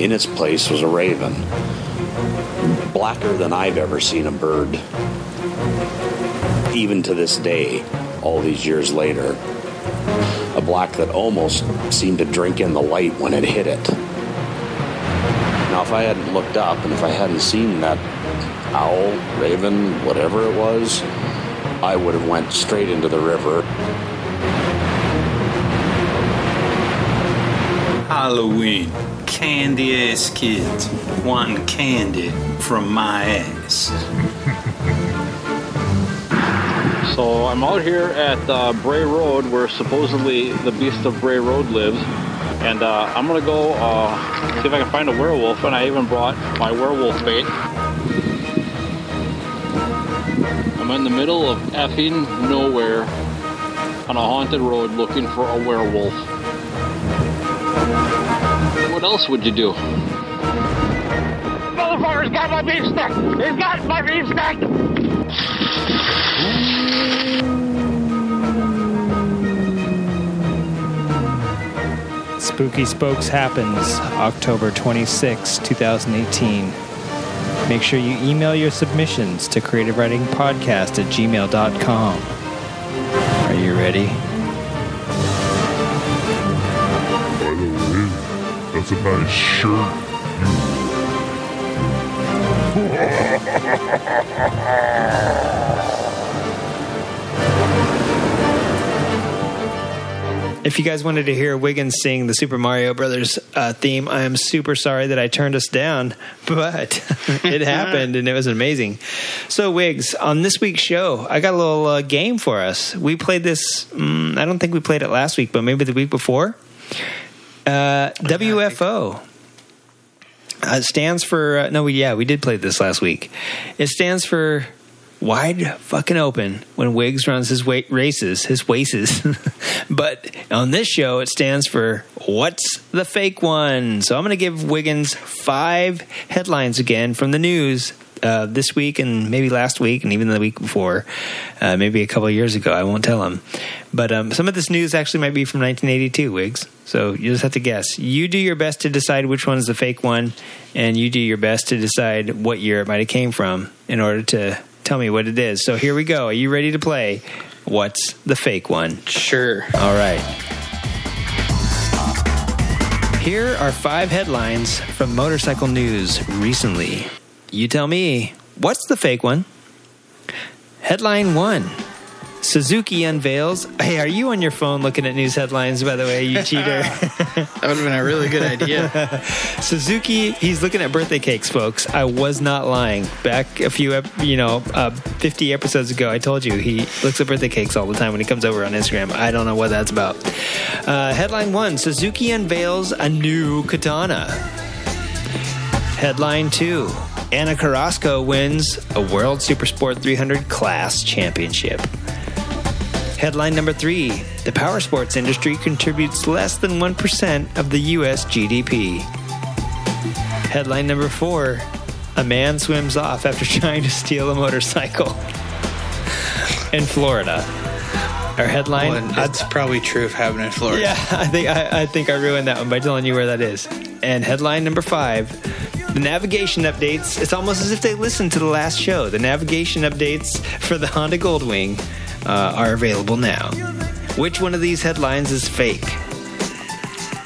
In its place was a raven, blacker than I've ever seen a bird. Even to this day, all these years later, a black that almost seemed to drink in the light when it hit it. Now, if I hadn't looked up and if I hadn't seen that owl, raven, whatever it was, I would have went straight into the river. Halloween. Candy ass kids wanting candy from my ass. (laughs) So I'm out here at uh, Bray Road, where supposedly the Beast of Bray Road lives, and uh, I'm gonna go uh, see if I can find a werewolf. And I even brought my werewolf bait. I'm in the middle of effing nowhere. on a haunted road looking for a werewolf. What else would you do? Motherfucker's got my beef stick! He's got my beef stick! Spooky Spokes happens October 26, 2018. Make sure you email your submissions to creativeridingpodcast at gmail.com. Are you ready? By the way, that's a nice shirt. (laughs) (laughs) If you guys wanted to hear Wiggins sing the Super Mario Brothers uh, theme, I am super sorry that I turned us down, (laughs) but (laughs) it happened and it was amazing. So, Wiggs, on this week's show, I got a little uh, game for us. We played this, mm, I don't think we played it last week, but maybe the week before. Uh, WFO. Uh, it stands for uh, no, we yeah, we did play this last week. It stands for wide fucking open when Wiggs runs his wa- races, his waces. (laughs) but on this show, it stands for what's the fake one. So I'm going to give Wiggins five headlines again from the news. Uh, this week and maybe last week and even the week before, uh, maybe a couple years ago. I won't tell him. But um, some of this news actually might be from 1982, Wiggs. So you just have to guess. You do your best to decide which one is the fake one, and you do your best to decide what year it might have came from in order to tell me what it is. So here we go. Are you ready to play? What's the fake one? Sure. All right. Here are five headlines from Motorcycle News recently. You tell me, what's the fake one? Headline one Suzuki unveils. Hey, are you on your phone looking at news headlines, by the way, you (laughs) cheater? That would have been a really good idea. (laughs) Suzuki, he's looking at birthday cakes, folks. I was not lying. Back a few, you know, uh, 50 episodes ago, I told you he looks at birthday cakes all the time when he comes over on Instagram. I don't know what that's about. Uh, headline one Suzuki unveils a new katana. Headline two Ana Carrasco wins a World Supersport 300 class championship. Headline number three The power sports industry contributes less than 1% of the U.S. GDP. Headline number four A man swims off after (laughs) trying to steal a motorcycle (laughs) in Florida. Our headline Well, that's probably true of happening in Florida. yeah, (laughs) I think I, I think I ruined that one by telling you where that is. And headline number five: the navigation updates. It's almost as if they listened to the last show. The navigation updates for the Honda Goldwing uh, are available now. Which one of these headlines is fake?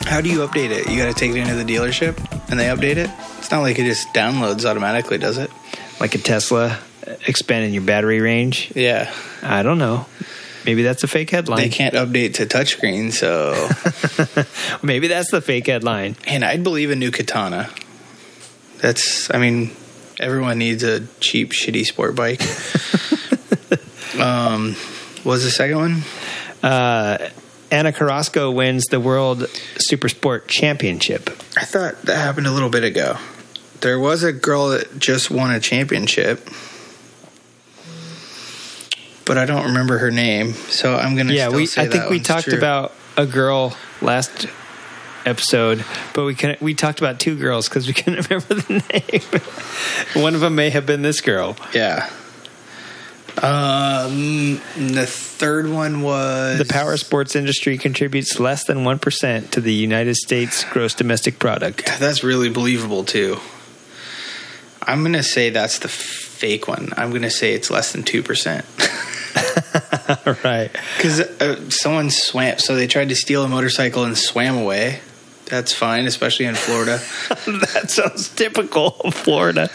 How do you update it? You got to take it into the dealership and they update it? It's not like it just downloads automatically, does it? Like a Tesla expanding your battery range? Yeah. I don't know. Maybe that's a fake headline. They can't update to touchscreen, so. (laughs) Maybe that's the fake headline. and I'd believe a new katana. That's, I mean, everyone needs a cheap, shitty sport bike. (laughs) um, what was the second one? Uh, Ana Carrasco wins the World Super Sport Championship. I thought that happened a little bit ago. There was a girl that just won a championship, but I don't remember her name. So I'm gonna. yeah still we i think we talked true. about a girl last episode but we couldn't we talked about two girls because we couldn't (laughs) remember the name one of them may have been this girl Yeah. Um, the third one was the power sports industry contributes less than 1% to the united states gross domestic product That's really believable too. I'm gonna say that's the fake one. I'm gonna say it's less than two percent. (laughs) right Because uh, someone swam, so they tried to steal a motorcycle and swam away. That's fine, especially in Florida. (laughs) that sounds typical of florida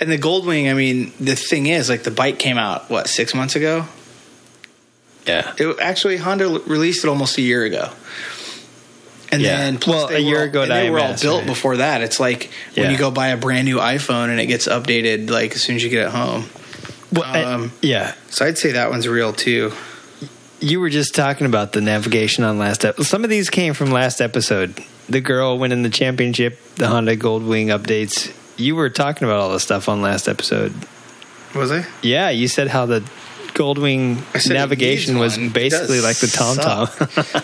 and the Goldwing, I mean, the thing is, like, the bike came out what six months ago. yeah It actually Honda released it almost a year ago. And Yeah. then plus Well, a year all- ago and at they were all built right? before that. It's like when you go buy a brand new iPhone and it gets updated like as soon as you get it home. well, I- Um, yeah So I'd say that one's real too. you were just talking about the navigation on last episode. Some of these came from last episode. The girl winning the championship, the Honda Goldwing updates. You were talking about all this stuff on last episode. Was I? Yeah, you said how the Goldwing I said it navigation was basically like the Tom Tom.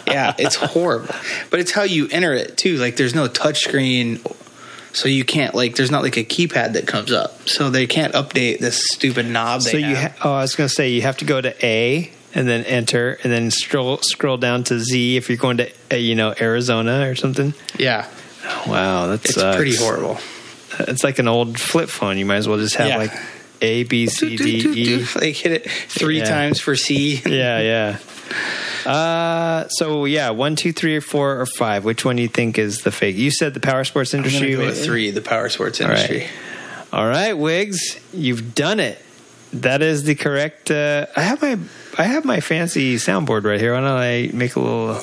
(laughs) yeah, it's horrible. But it's how you enter it too. Like there's no touchscreen, so you can't like. There's not like a keypad that comes up, so they can't update this stupid knob. They so you, ha- oh, I was going to say you have to go to A and then enter, and then scroll scroll down to Z if you're going to uh, you know Arizona or something. yeah, Wow, that's it's pretty horrible. It's like an old flip phone. You might as well just have Yeah. like A B C D E. Like hit it three Yeah. times for C. (laughs) yeah, yeah. Uh, so yeah, one, two, three, or four, or five. Which one do you think is the fake? You said the power sports industry. go three. The power sports All right. industry. All right, Wiggs, you've done it. That is the correct. Uh, I have my I have my fancy soundboard right here. Why don't I make a little?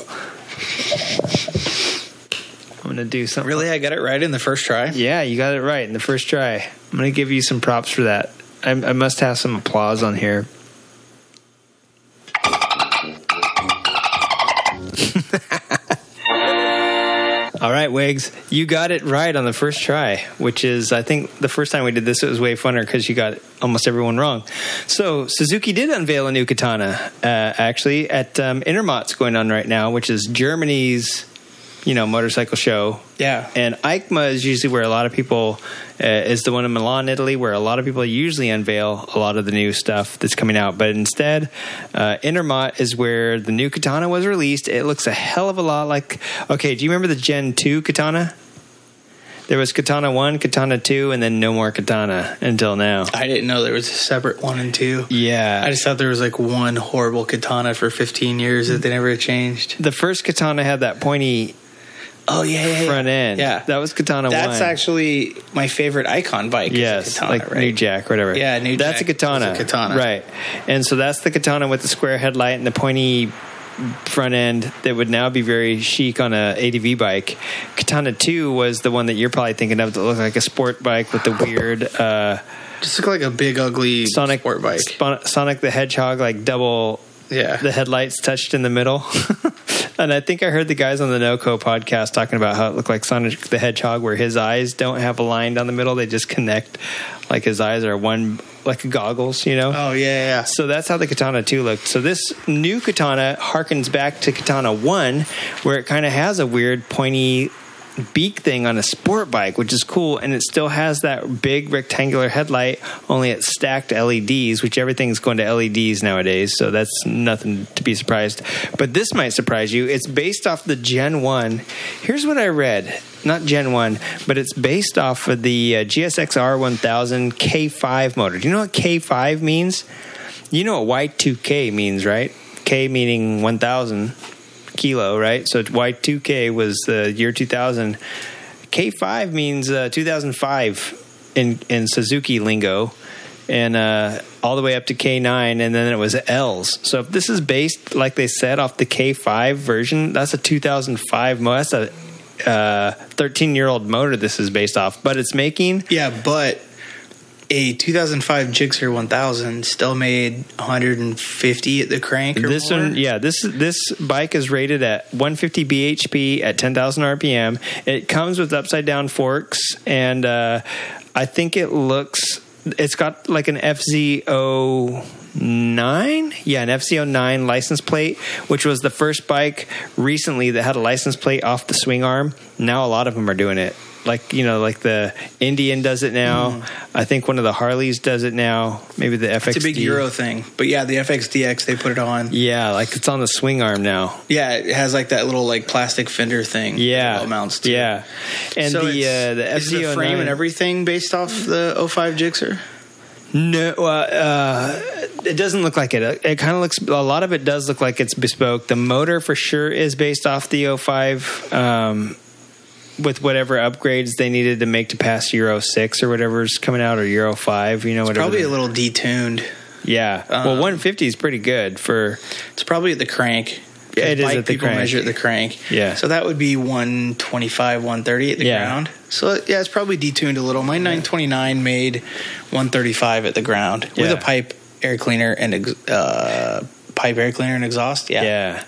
I'm gonna do something. Really, I got it right in the first try. Yeah, you got it right in the first try. I'm gonna give you some props for that. I, I must have some applause on here. (laughs) All right, Wiggs, you got it right on the first try, which is, I think, the first time we did this, it was way funner because you got almost everyone wrong. So, Suzuki did unveil a new katana, uh, actually, at um, Intermot's going on right now, which is Germany's, you know, motorcycle show. Yeah. And EICMA is usually where a lot of people, uh, is the one in Milan, Italy, where a lot of people usually unveil a lot of the new stuff that's coming out. But instead, uh, Intermot is where the new katana was released. It looks a hell of a lot like, okay, do you remember the Gen 2 katana? There was Katana 1, Katana 2, and then no more Katana until now. I didn't know there was a separate one and two. Yeah. I just thought there was like one horrible katana for 15 years that they never changed. the first Katana had that pointy Oh yeah, yeah, front end. Yeah, That was Katana 1. That's actually my favorite icon bike. Yes, katana, like right? New Jack, whatever. Yeah, New That's Jack a katana. a katana. right? And so that's the katana with the square headlight and the pointy front end that would now be very chic on a ADV bike. Katana Two was the one that you're probably thinking of that looked like a sport bike with the weird uh, Just look like a big ugly Sonic sport bike. Sonic the Hedgehog, like double Yeah, the headlights touched in the middle. (laughs) and I think I heard the guys on the NoCo podcast talking about how it looked like Sonic the Hedgehog, where his eyes don't have a line down the middle; they just connect. Like his eyes are one, like goggles, you know. Oh yeah, yeah. So that's how the Katana 2 looked. So this new Katana harkens back to Katana 1, where it kind of has a weird pointy beak thing on a sport bike, which is cool, and it still has that big rectangular headlight, only it's stacked LEDs, which everything's going to LEDs nowadays, so that's nothing to be surprised. But this might surprise you. It's based off the Gen 1. Here's what I read. Not Gen 1, but it's based off of the uh, GSXR 1000 K5 motor. Do you know what K5 means? You know what Y2K means, right? K meaning 1000 kilo, right? So Y2K was the year 2000. K5 means uh, 2005 in in Suzuki lingo, and uh, all the way up to K9, and then it was L's. So if this is based, like they said, off the K5 version, that's a 2005 mo. That's a 13 year old motor. This is based off, but it's making Yeah, but a 2005 Gixxer 1000 still made 150 at the crank. Or this more. one, yeah, this this bike is rated at 150 bhp at 10,000 rpm. It comes with upside down forks, and uh, I think it looks. It's got like an FZ09, yeah, an FZ09 license plate, which was the first bike recently that had a license plate off the swing arm. Now a lot of them are doing it. Like you know, like the Indian does it now. I think one of the Harleys does it now. Maybe the FX. It's a big Euro thing, but yeah, the FXDX they put it on. Yeah, like it's on the swing arm now. Yeah, it has like that little like plastic fender thing. Yeah, it mounts to. Yeah, and so the uh, the is the FZ09 frame and everything based off the 05 Gixxer. No, uh, uh, it doesn't look like it. It kind of looks. A lot of it does look like it's bespoke. The motor for sure is based off the 05. Um, with whatever upgrades they needed to make to pass Euro six or whatever's coming out or Euro five, you know, whatever. Probably a little detuned. yeah. well, um, 150 is pretty good for. It's probably at the crank. Yeah, it is at the people crank. measure at the crank. Yeah. So that would be 125, 130 at the Yeah. ground. So yeah, it's probably detuned a little. My 929 made 135 at the ground with a pipe air cleaner and ex- uh, pipe air cleaner and exhaust. Yeah. Yeah.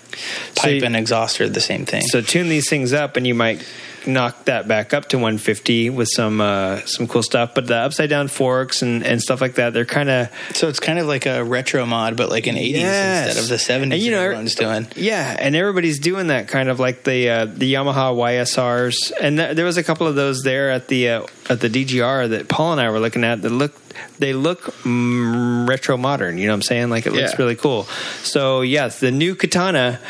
So Pipe you- and exhaust are the same thing. So tune these things up, and you might knocked that back up to 150 with some uh, some cool stuff. But the upside down forks and, and stuff like that, they're kind of So it's kind of like a retro mod, but like an 80s Yes. instead of the 70s. And, you know, everyone's doing. Yeah, and everybody's doing that kind of like the uh, the Yamaha YSRs, and th- there was a couple of those there at the uh, at the DGR that Paul and I were looking at that look they look mm, retro modern. You know what I'm saying? Like it looks Yeah. really cool. So yes, the new Katana.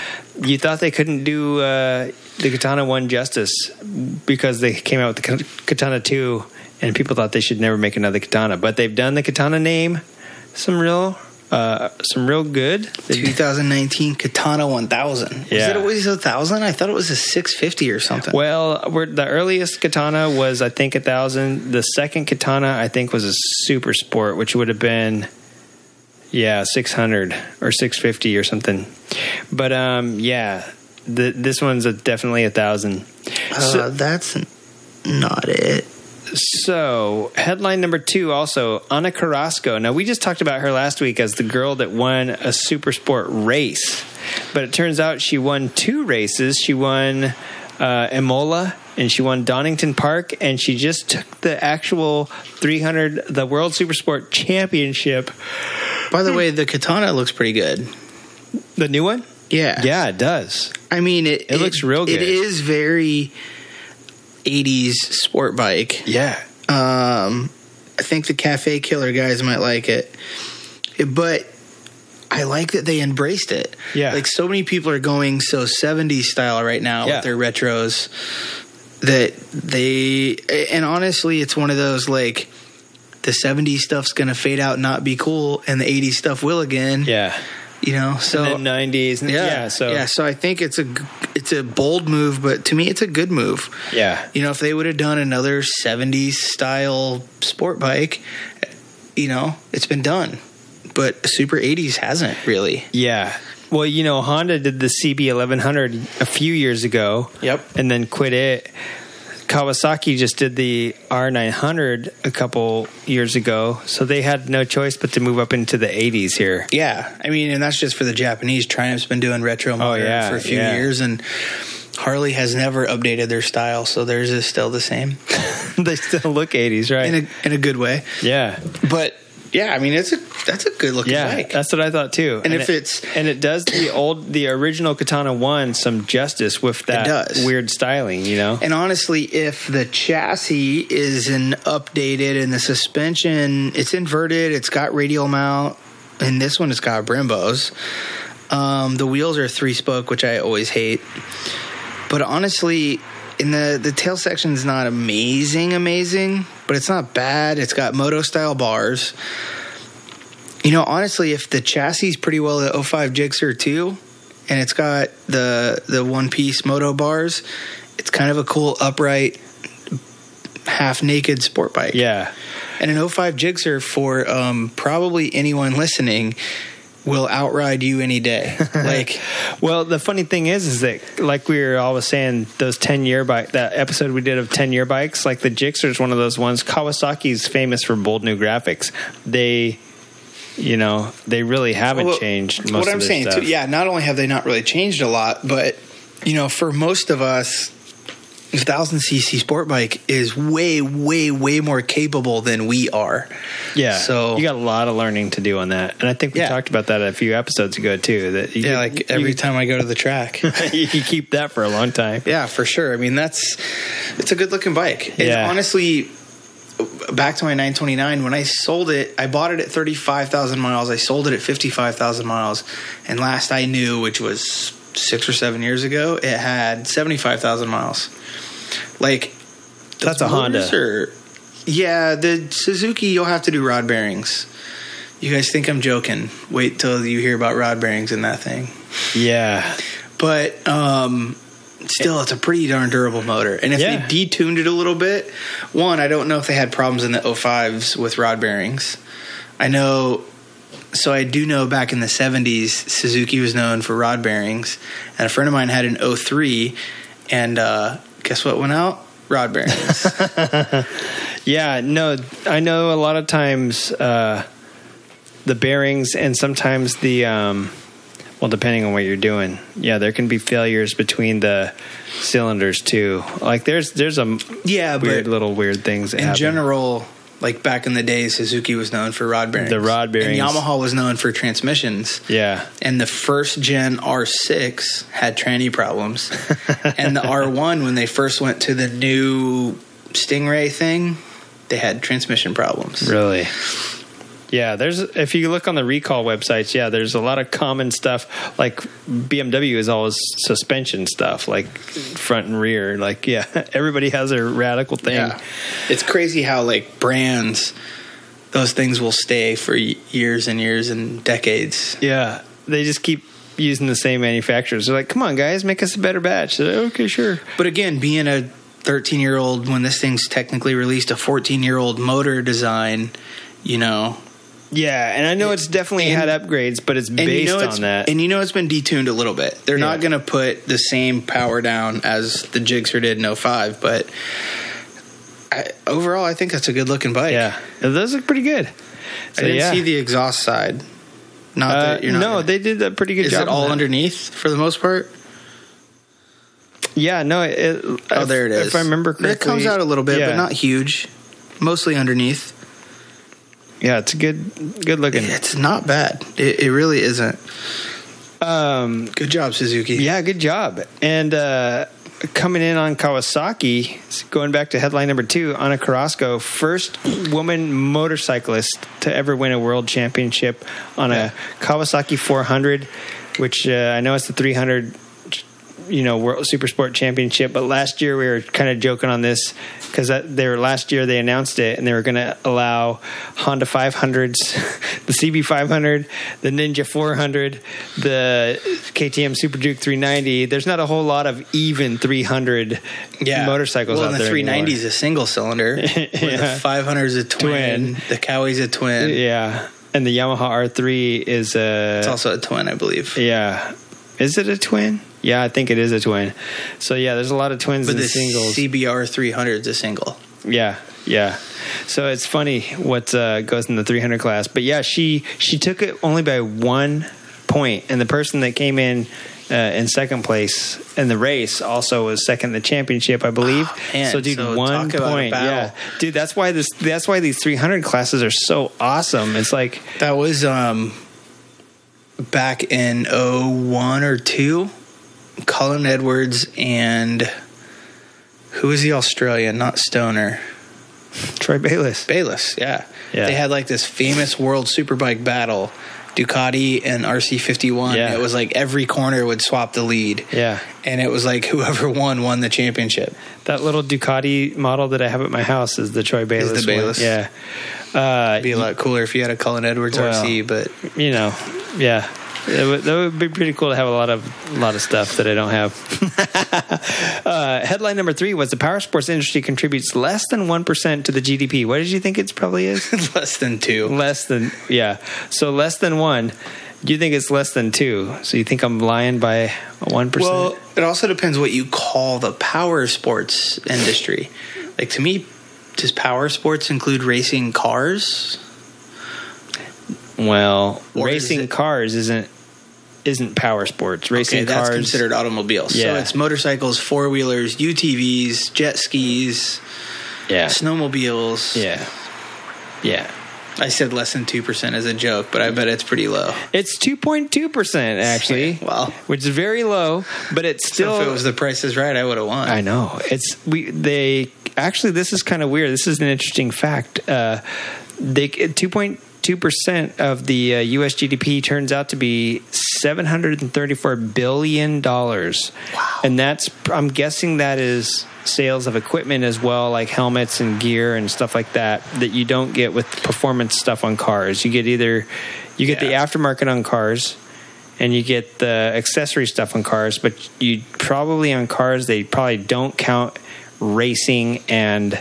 You thought they couldn't do uh, the Katana One justice because they came out with the Katana Two, and people thought they should never make another Katana, but they've done the Katana name some real. Uh, some real good. 2019 Katana 1000. Was it always a 1000? I thought it was a 650 or something. Well, we're, the earliest katana was, I think, a thousand. The second katana, I think, was a super sport, which would have been, yeah, six hundred or six fifty or something. But um, yeah, the, this one's a, definitely a thousand. Uh, that's not it. So, headline number two also Ana Carrasco. Now, we just talked about her last week as the girl that won a super sport race, but it turns out she won two races. She won uh, Imola and she won Donington Park, and she just took the actual 300, the World Super Sport Championship. By the way, the Katana looks pretty good. The new one? Yeah. Yeah, it does. I mean, it, It looks real good. It is very 80s sport bike. Yeah. Um, I think the Cafe Killer guys might like it, but I like that they embraced it. Yeah. like so many people are going so 70s style right now Yeah. with their retros that they and honestly, it's one of those like the 70s stuff's gonna fade out, and not be cool, and the 80s stuff will again. Yeah. You know, so and then 90s. And, yeah, yeah. So, yeah, so I think it's a it's a bold move, but to me, it's a good move. yeah. You know, if they would have done another 70s style sport bike, you know, it's been done. But Super 80s hasn't really. Yeah. Well, you know, Honda did the CB 1100 a few years ago. Yep. And then quit it. Kawasaki just did the R900 a couple years ago, so they had no choice but to move up into the 80s here. Yeah. I mean, and that's just for the Japanese. Triumph's been doing retro modern Oh, yeah, for a few yeah. years, and Harley has never updated their style, so theirs is still the same (laughs) they still look 80s, right? in a, in a good way. yeah. But yeah, I mean, it's a that's a good looking Yeah, bike. that's what I thought too. And if it, it's- and it does the old the original Katana one some justice with that weird styling, you know. And honestly, if the chassis is an updated and the suspension it's inverted, it's got radial mount, and this one has got Brembos. Um, the wheels are three spoke, which I always hate. But honestly, in the the tail section is not amazing, amazing, but it's not bad. It's got moto style bars. You know, honestly, if the chassis is pretty well the 05 Gixxer too, and it's got the the one piece moto bars, it's kind of a cool upright, half naked sport bike. yeah. And an 05 Gixxer for um, probably anyone listening will outride you any day. (laughs) like, Well, the funny thing is, is that like we were always saying, those ten year bike that episode we did of ten year bikes, like the Gixxer is one of those ones. Kawasaki's famous for bold new graphics. They, you know, they really haven't Well, changed. Most what of I'm saying stuff. too, yeah, not only have they not really changed a lot, but you know, for most of us, the thousand cc sport bike is way, way, way more capable than we are. yeah. So- you got a lot of learning to do on that, and I think we Yeah. talked about that a few episodes ago too. That you, Yeah, like every time I go to the track. (laughs) you keep that for a long time. Yeah, for sure. I mean, that's it's a good looking bike. And Yeah. honestly, back to my 929, when I sold it, I bought it at 35,000 miles. I sold it at 55,000 miles. And last I knew, which was six or seven years ago, it had 75,000 miles. Like, That's a Honda. are- yeah, the Suzuki, you'll have to do rod bearings. You guys think I'm joking? Wait till you hear about rod bearings in that thing Yeah. but um, still, it's a pretty darn durable motor. And if Yeah. they detuned it a little bit, one, I don't know if they had problems in the 05s with rod bearings. I know, so I do know back in the 70s, Suzuki was known for rod bearings, and a friend of mine had an 03, and uh, guess what went out? Rod bearings. (laughs) Yeah, no, I know a lot of times uh, the bearings and sometimes the um, Well, depending on what you're doing, yeah, there can be failures between the cylinders too. Like there's there's a Yeah, weird little weird things. In happen. general, like back in the day, Suzuki was known for rod bearings. The rod bearings. And Yamaha was known for transmissions. yeah, And the first gen R6 had tranny problems. (laughs) and the R1, when they first went to the new Stingray thing, they had transmission problems. really. Yeah, there's if you look on the recall websites, yeah, there's a lot of common stuff. Like BMW is always suspension stuff, like front and rear. Like yeah, (laughs) everybody has their radical thing. Yeah. It's crazy how, like, brands, those things will stay for years and years and decades. Yeah, they just keep using the same manufacturers. They're like, "Come on, guys, make us a better batch." Like, okay, sure. But again, being a 13 year old, when this thing's technically released, a 14 year old motor design, you know, Yeah, and I know it's definitely And- had upgrades, but it's based you know it's, on that. And you know it's been detuned a little bit. They're not going to put the same power down as the Gixxer did in 05, but I, overall, I think that's a good looking bike. yeah, those look pretty good. I didn't yeah. see the exhaust side. Not Uh, that you're not. no, gonna- they did a pretty good is job. it all underneath for the most part? Yeah, no. It, Oh, if- there it is. If I remember correctly, it comes out a little bit, yeah. but not huge. Mostly underneath. Yeah, it's a good, good looking. It's not bad. It, it really isn't. Um, Good job, Suzuki. yeah, good job. And uh, coming in on Kawasaki, going back to headline number two, Ana Carrasco, first woman motorcyclist to ever win a world championship on a Kawasaki 400, which uh, I know it's the 300 you know world super sport championship but last year we were kind of joking on this because they were last year they announced it and they were going to allow honda 500s (laughs) the cb 500 the ninja 400 the ktm super duke 390 there's not a whole lot of even 300 yeah. motorcycles well, out and there the 390 is a single cylinder. (laughs) Yeah. The 500 is a twin. Twin. The Cowie's a twin. yeah and the yamaha r3 is a It's also a twin, I believe. yeah is it a twin yeah i think it is a twin so yeah there's a lot of twins But and the singles CBR 300 is a single. Yeah, yeah. So it's funny what uh, goes in the 300 class, but yeah, she she took it only by one point, and the person that came in uh, in second place in the race also was second in the championship, I believe. Oh, man. so, dude, So one point, yeah, dude. That's why this. That's why these 300 classes are so awesome. It's like, That was um back in 01 or 2. Colin Edwards and who was the Australian? Not Stoner. Troy Bayliss. Bayliss, yeah. Yeah. They had like this famous world superbike battle. Ducati and RC51. Yeah. It was like every corner would swap the lead. Yeah, And it was like (laughs) whoever won won the championship. that little Ducati model that I have at my house is the Troy Bayliss. one. Bayliss? Yeah. Uh, It'd be a lot cooler if you had a Colin Edwards Well, RC, but you know, yeah, it would, that would be pretty cool to have a lot of a lot of stuff that I don't have. (laughs) uh, headline number three was the power sports industry contributes less than one percent to the GDP. What did you think it probably is? (laughs) less than two. less than yeah, so less than one. Do you think it's less than two? So you think I'm lying by one Well, it also depends what you call the power sports industry. Like to me, does power sports include racing cars? Well, Or is racing it- cars isn't isn't power sports. Racing okay, that's cars considered automobiles. Yeah. So it's motorcycles, four wheelers, UTVs, jet skis, yeah, snowmobiles. yeah, yeah. I said less than two percent as a joke, but I bet it's pretty low. It's two point two percent actually. Wow. which is very low, but it's still. so if it was the Price is Right, I would have won. I know it's we they actually this is kind of weird. This is an interesting fact. Uh, they two point two percent of the uh, U.S. GDP turns out to be seven hundred and thirty four billion dollars. Wow, and that's I'm guessing that is sales of equipment as well, like helmets and gear and stuff like that, that you don't get with performance stuff on cars. You get either you get the aftermarket on cars and you get the accessory stuff on cars, but you probably on cars they probably don't count racing and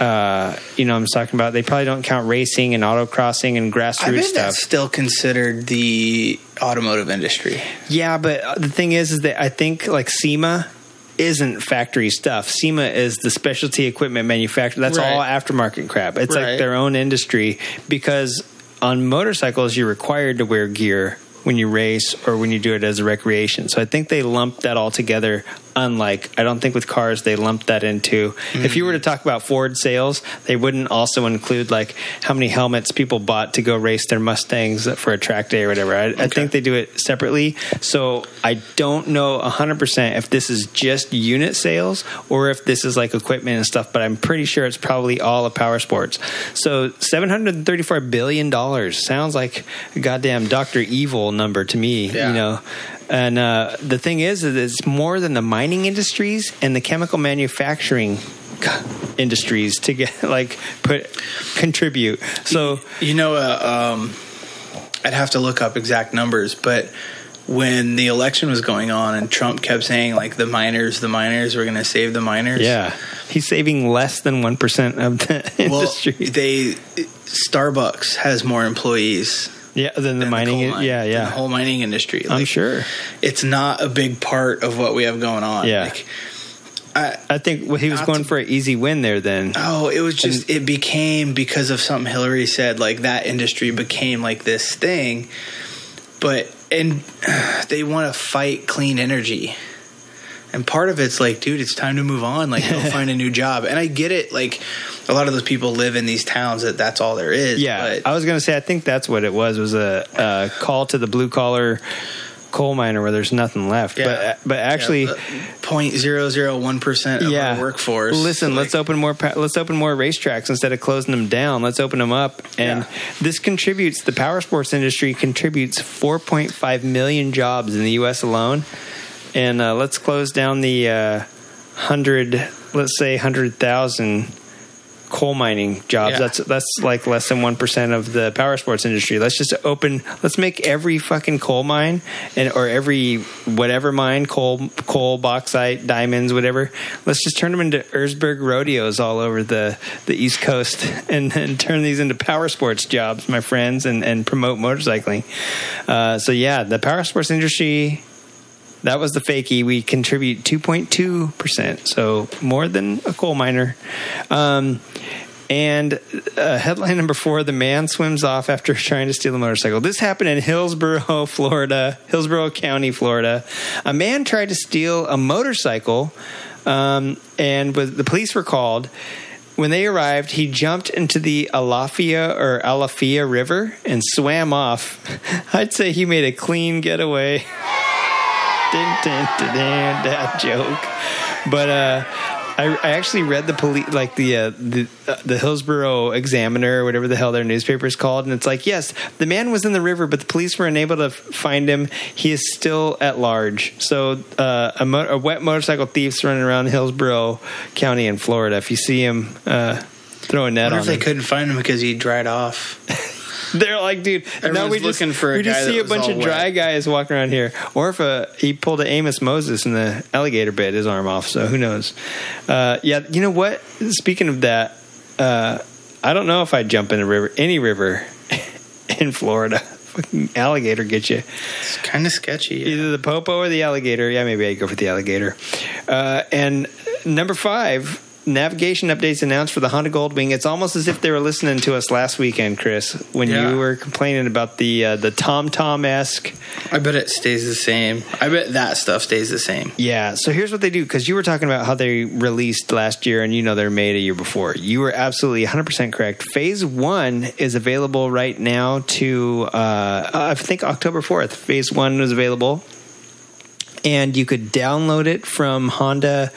uh, you know I'm talking about. They probably don't count racing and autocrossing and grassroots I bet stuff. that's still considered the automotive industry. Yeah, but uh, the thing is, is that I think like SEMA isn't factory stuff. SEMA is the specialty equipment manufacturer. That's Right. all aftermarket crap. It's Right. like their own industry because on motorcycles you're required to wear gear when you race or when you do it as a recreation. So I think they lump that all together. Unlike, I don't think with cars they lump that into. If you were to talk about Ford sales, they wouldn't also include like how many helmets people bought to go race their Mustangs for a track day or whatever. I, I think they do it separately. So I don't know 100% if this is just unit sales or if this is like equipment and stuff, but I'm pretty sure it's probably all of power sports. So $734 billion sounds like a goddamn Dr. Evil number to me, Yeah. you know. And uh, the thing is, is it's more than the mining industries and the chemical manufacturing (laughs) industries to get (laughs) like put contribute. So You know, uh, um, I'd have to look up exact numbers, but when the election was going on and Trump kept saying like the miners, the miners were going to save the miners. yeah, he's saving less than one percent of the (laughs) Well, industry. they Starbucks has more employees yeah, than the mining. coal mine- yeah, yeah. the whole mining industry. I'm sure. it's not a big part of what we have going on. Yeah. Like, I, I think well, he was going to- for an easy win there. Then Oh, it was just it became because of something Hillary said. Like that industry became like this thing, but and (sighs) they want to fight clean energy, and part of it's like, dude, it's time to move on. Like, go (laughs) find a new job. And I get it. Like, a lot of those people live in these towns that that's all there is. Yeah, but I was going to say I think that's what it was was a, a call to the blue collar coal miner where there's nothing left. Yeah. But but actually, point zero zero one percent of yeah, our workforce. Listen, like, let's open more. Let's open more racetracks instead of closing them down. Let's open them up, and Yeah. this contributes. The power sports industry contributes 4.5 million jobs in the U.S. alone. And uh, let's close down the uh, hundred, let's say hundred thousand coal mining jobs. Yeah. That's that's like less than one percent of the power sports industry. Let's just open. Let's make every fucking coal mine and or every whatever mine, coal, coal, bauxite, diamonds, whatever. Let's just turn them into Erzberg rodeos all over the the East Coast, (laughs) and then turn these into power sports jobs, my friends, and and promote motorcycling. Uh, so yeah, the power sports industry. That was the fakie. We contribute 2.2%, so more than a coal miner. Um, and uh, headline number four The man swims off after (laughs) trying to steal a motorcycle. This happened in Hillsborough, (laughs) Florida, Hillsborough County, Florida. A man tried to steal a motorcycle, um, and was, the police were called. When they arrived, he jumped into the Alafia or Alafia River and swam off. (laughs) I'd say he made a clean getaway. Dun, dun, dun, dun, that joke. But uh, I, I actually read the police, like the uh, the uh, the Hillsborough Examiner or whatever the hell their newspaper is called, and it's like, yes, the man was in the river, but the police were unable to f- find him. He is still at large. So uh, a, mo- a wet motorcycle thief's running around Hillsborough County in Florida. If you see him, uh, throw a net What on if they him. couldn't find him because he dried off? (laughs) (laughs) They're like, dude, now we just looking for a we just see a bunch of dry wet. guys walking around here. Or if uh, he pulled an Amos Moses and the alligator bit his arm off, so who knows? Uh, yeah, you know what? Speaking of that, uh, I don't know if I'd jump in a river, any river (laughs) in Florida. Fucking alligator get you. It's kind of sketchy. Either the popo or the alligator. Yeah, maybe I'd go for the alligator. Uh, and number five, navigation updates announced for the Honda Goldwing. It's almost as if they were listening to us last weekend, Chris, when Yeah. you were complaining about the uh, the Tom Tom esque. I bet it stays the same. I bet that stuff stays the same. Yeah. So here's what they do because you were talking about how they released last year, and you know they're made a year before. You were absolutely 100 percent correct. Phase one is available right now to uh, I think October 4th. Phase one was available, and you could download it from Honda.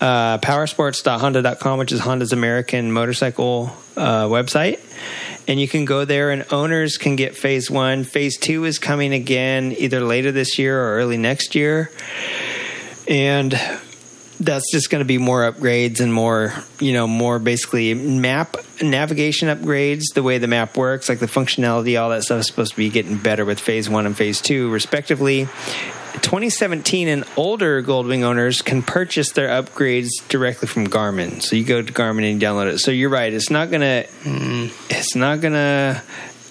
Uh, powersports.honda.com, which is Honda's American motorcycle uh, website. And you can go there, and owners can get phase one. Phase two is coming again either later this year or early next year. And that's just going to be more upgrades and more, you know, more basically map navigation upgrades. The way the map works, like the functionality, all that stuff is supposed to be getting better with phase one and phase two, respectively. 2017 and older Goldwing owners can purchase their upgrades directly from Garmin. So you go to Garmin and you download it. So you're right. It's not gonna. Mm, it's not gonna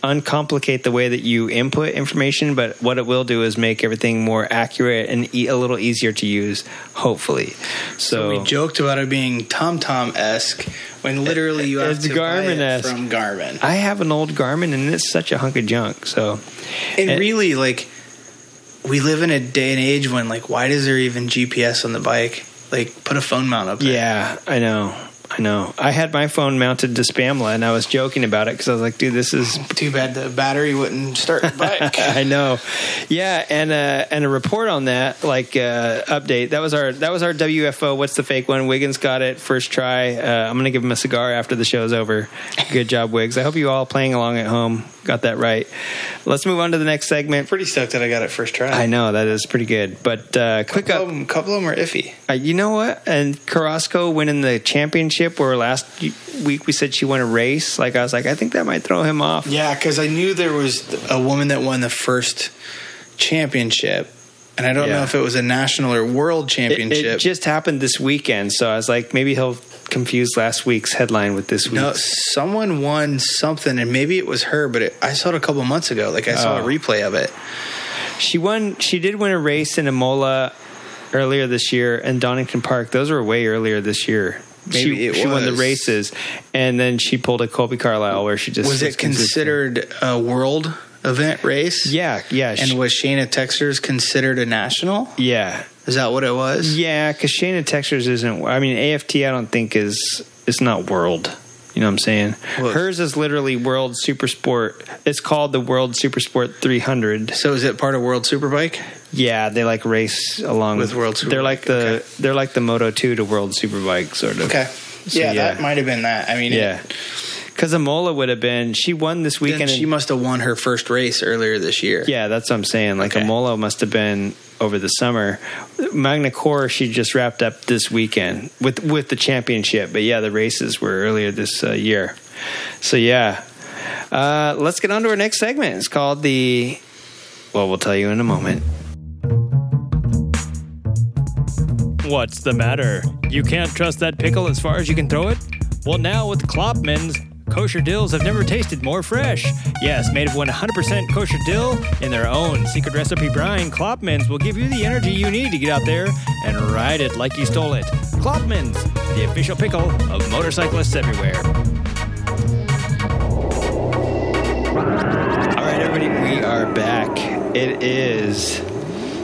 uncomplicate the way that you input information, but what it will do is make everything more accurate and e- a little easier to use. Hopefully. So, we joked about it being Tom Tom esque, when literally you have to buy it Garmin-esque. from Garmin. I have an old Garmin and it's such a hunk of junk. So And And- really, like, we live in a day and age when, like, why does there even GPS on the bike? Like, put a phone mount up there. yeah, I know. I know. I had my phone mounted to Spamla and I was joking about it because I was like, dude, this is Too bad the battery wouldn't start the bike. (laughs) I know. Yeah, and uh, and a report on that, like uh, update. That was our that was our WFO. What's the fake one? Wiggins got it first try. Uh, I'm gonna give him a cigar after the show's over. Good job, Wiggs. I hope you all playing along at home got that right. Let's move on to the next segment. Pretty stoked that I got it first try. I know that is pretty good, but uh, quick Couple up. of them, couple of them are iffy. Uh, you know what? And Carrasco winning the championship, where last week we said she won a race. Like I was like, I think that might throw him off. Yeah, because I knew there was a woman that won the first championship, and I don't Yeah. know if it was a national or world championship. it just happened this weekend, so I was like, maybe he'll confuse last week's headline with this no, someone won something, and maybe it was her, but it, I saw it a couple months ago. Like I saw Oh. a replay of it. She won. She did win a race in Imola earlier this year, and Donington Park. Those were way earlier this year. Maybe she, she won the races, and then she pulled a Colby Carlisle where she just Was it consistent. considered a world event race? Yeah, yeah, And she- was Shayna Texter's considered a national? yeah, Is that what it was? yeah. Because Shayna Texters isn't. I mean, AFT. I don't think is. It's not world. You know what I'm saying? Hers is literally World Super Sport. It's called the World Super Sport 300. So is it part of World Superbike? Yeah, they like race along With World They're like the okay. they're like the Moto Two to World Superbike sort of. Okay. So, yeah, yeah. that might have been that. I mean, Yeah, it, because Imola would have been. She won this then weekend. she must have won her first race earlier this year. yeah, that's what I'm saying. Like Okay. Imola must have been over the summer. Magny-Cours she just wrapped up this weekend with with the championship. But yeah, the races were earlier this uh, year. So yeah, uh, let's get on to our next segment. It's called the. Well, we'll tell you in a moment. What's the matter? You can't trust that pickle as far as you can throw it? Well, now with Klopman's, kosher dills have never tasted more fresh. Yes, made of 100% kosher dill in their own secret recipe brine, Klopman's will give you the energy you need to get out there and ride it like you stole it. Klopman's, the official pickle of motorcyclists everywhere. All right, everybody, we are back. It is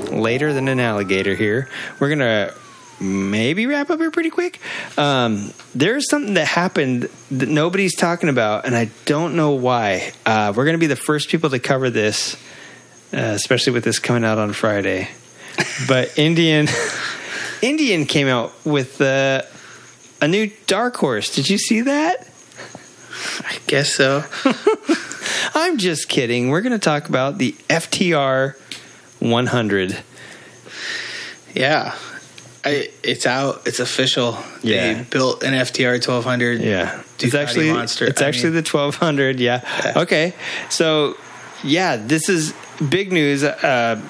later than an alligator here. We're gonna maybe wrap up here pretty quick. Um, there's something that happened that nobody's talking about, and I don't know why. Uh, we're gonna be the first people to cover this, uh, especially with this coming out on Friday. (laughs) But Indian, Indian came out with uh, a new dark horse. Did you see that? I guess so. (laughs) I'm just kidding. We're going to talk about the FTR 100. yeah. I, it's out. It's official. Yeah. They built an FTR 1200. Yeah, it's actually Monster. it's I actually mean- the 1200. Yeah. Yeah. Okay. So, yeah, this is big news. Uh,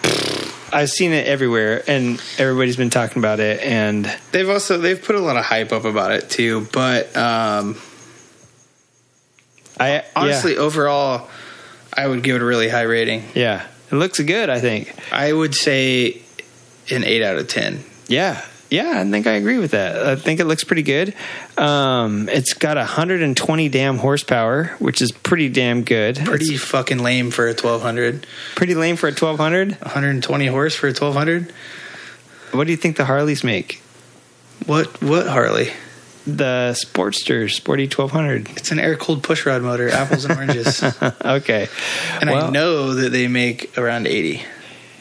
I've seen it everywhere, and everybody's been talking about it. And They've also they've put a lot of hype up about it too. But um, I honestly, yeah, overall, I would give it a really high rating. yeah, it looks good. I think. I would say an eight out of ten. Yeah. Yeah, I think I agree with that. I think it looks pretty good. Um, it's got 120 damn horsepower, which is pretty damn good. Pretty It's fucking lame for a 1200. pretty lame for a 1200. 120 horse for a 1200. What do you think the Harleys make? What what Harley? The Sportster Sporty 1200. It's an air cooled pushrod motor, apples and oranges. (laughs) okay. And I know that they make around 80.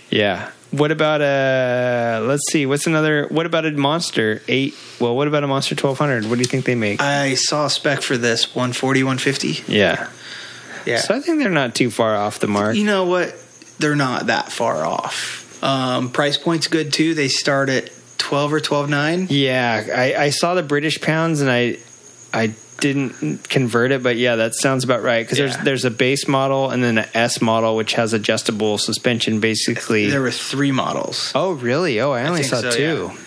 Yeah. What about a? Let's see. What's another? What about a Monster eight? Well, what about a Monster 1200? What do you think they make? I saw a spec for this 140, 150. yeah. Yeah. So I think they're not too far off the mark. you know what? They're not that far off. Um, price point's good too. They start at 12 or 12.9. Yeah, I, I saw the British pounds and I I didn't convert it, but yeah, that sounds about right. Because Yeah. there's there's a base model and then an S model which has adjustable suspension, basically. There were three models. oh, really? Oh, I only think saw so, two. I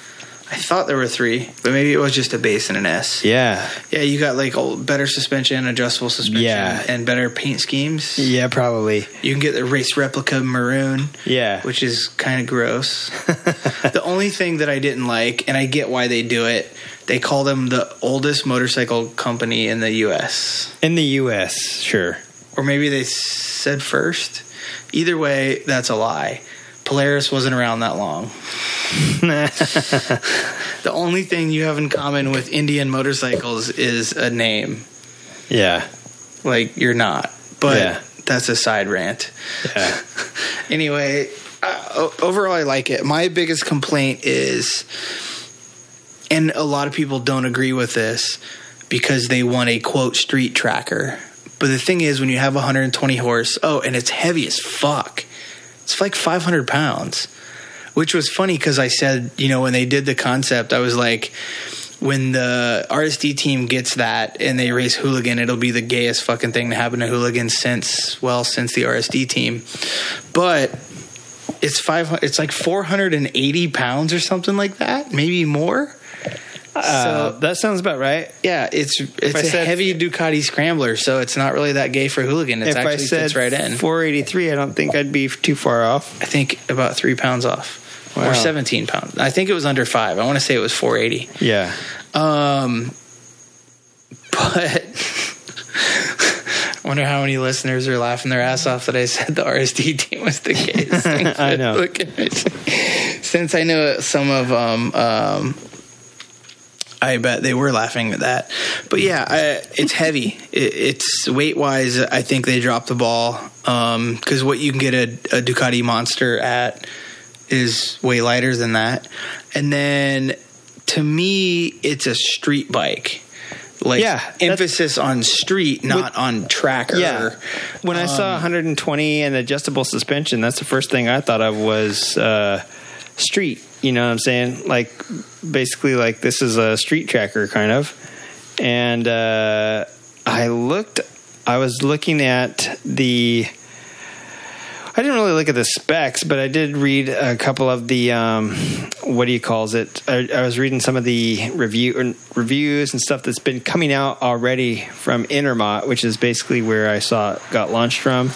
I thought there were three, but maybe it was just a base and an S. Yeah. Yeah, you got like old, better suspension, adjustable suspension, Yeah. and better paint schemes. Yeah, probably. You can get the race replica maroon, Yeah. which is kind of gross. (laughs) the only thing that I didn't like, and I get why they do it, they call them the oldest motorcycle company in the U.S. In the U.S., sure. Or maybe they said first. Either way, that's a lie. Polaris wasn't around that long. (laughs) The only thing you have in common with Indian motorcycles is a name. yeah. Like you're not, but Yeah. that's a side rant. Yeah. (laughs) Anyway, uh, overall, I like it. My biggest complaint is, and a lot of people don't agree with this because they want a quote street tracker. But the thing is, when you have 120 horse, oh, and it's heavy as fuck. It's like 500 pounds, which was funny because I said, you know, when they did the concept, I was like, when the RSD team gets that and they race Hooligan, it'll be the gayest fucking thing to happen to Hooligan since, well, since the RSD team. But it's five. It's like 480 pounds or something like that, maybe more. Uh, So- that sounds about right. Yeah, it's it's a said- heavy Ducati scrambler, so it's not really that gay for Hooligan. It's if actually I said fits right in. 483, I don't think I'd be too far off. I think about three pounds off. Wow. Or 17 pounds. I think it was under five. I want to say it was 480. Yeah. Um, but I (laughs) wonder how many listeners are laughing their ass off that I said the RSD team was the case. (laughs) I know. Look at it. Since I know some of um, um, I bet they were laughing at that. But yeah, I, it's heavy. It, it's weight wise. I think they dropped the ball because what you can get a, a Ducati Monster at is way lighter than that. And then to me, it's a street bike. Like Yeah, emphasis on street, not on tracker. Yeah. When I saw 120 and adjustable suspension, that's the first thing I thought of was uh, street. You know what I'm saying? Like basically, like this is a street tracker kind of. And uh, I looked. I was looking at the. I didn't really look at the specs, but I did read a couple of the um, what do you calls it? I, I was reading some of the review er, reviews and stuff that's been coming out already from Intermot, which is basically where I saw it got launched from,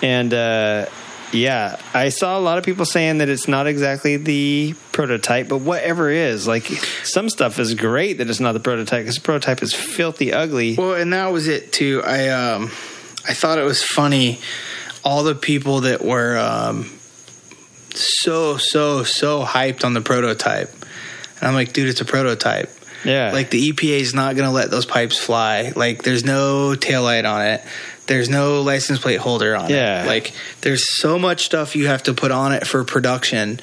and uh, yeah, I saw a lot of people saying that it's not exactly the prototype, but whatever is like some stuff is great that it's not the prototype because the prototype is filthy ugly. Well, and that was it too. I um, I thought it was funny. All the people that were um, so so so hyped on the prototype, and I'm like, dude, it's a prototype. Yeah, Like the EPA is not going to let those pipes fly. Like there's no taillight on it. There's no license plate holder on Yeah. it. Like there's so much stuff you have to put on it for production.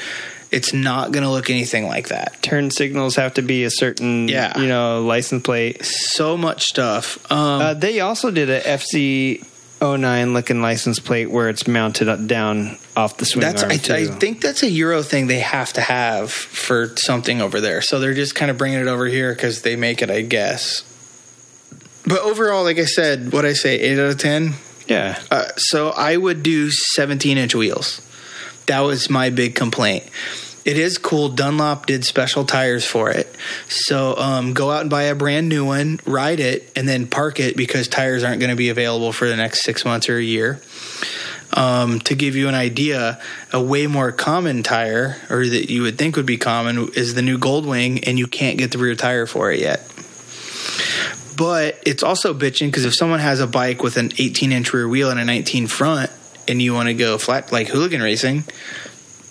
It's not going to look anything like that. turn signals have to be a certain Yeah. you know license plate. So much stuff. Um, Uh, they also did a FZ 09 looking license plate where it's mounted up, down off the swing That's arm I, too. I think that's a Euro thing they have to have for something over there. So they're just kind of bringing it over here because they make it, I guess. But overall, like I said, what I say, eight out of ten. yeah, Uh, so I would do 17 inch wheels. That was my big complaint. It is cool. Dunlop did special tires for it. So um, go out and buy a brand new one, ride it, and then park it because tires aren't going to be available for the next six months or a year. Um, to give you an idea, a way more common tire, or that you would think would be common, is the new Goldwing, and you can't get the rear tire for it yet. But it's also bitching because if someone has a bike with an 18 inch rear wheel and a 19 front, and you want to go flat like hooligan racing,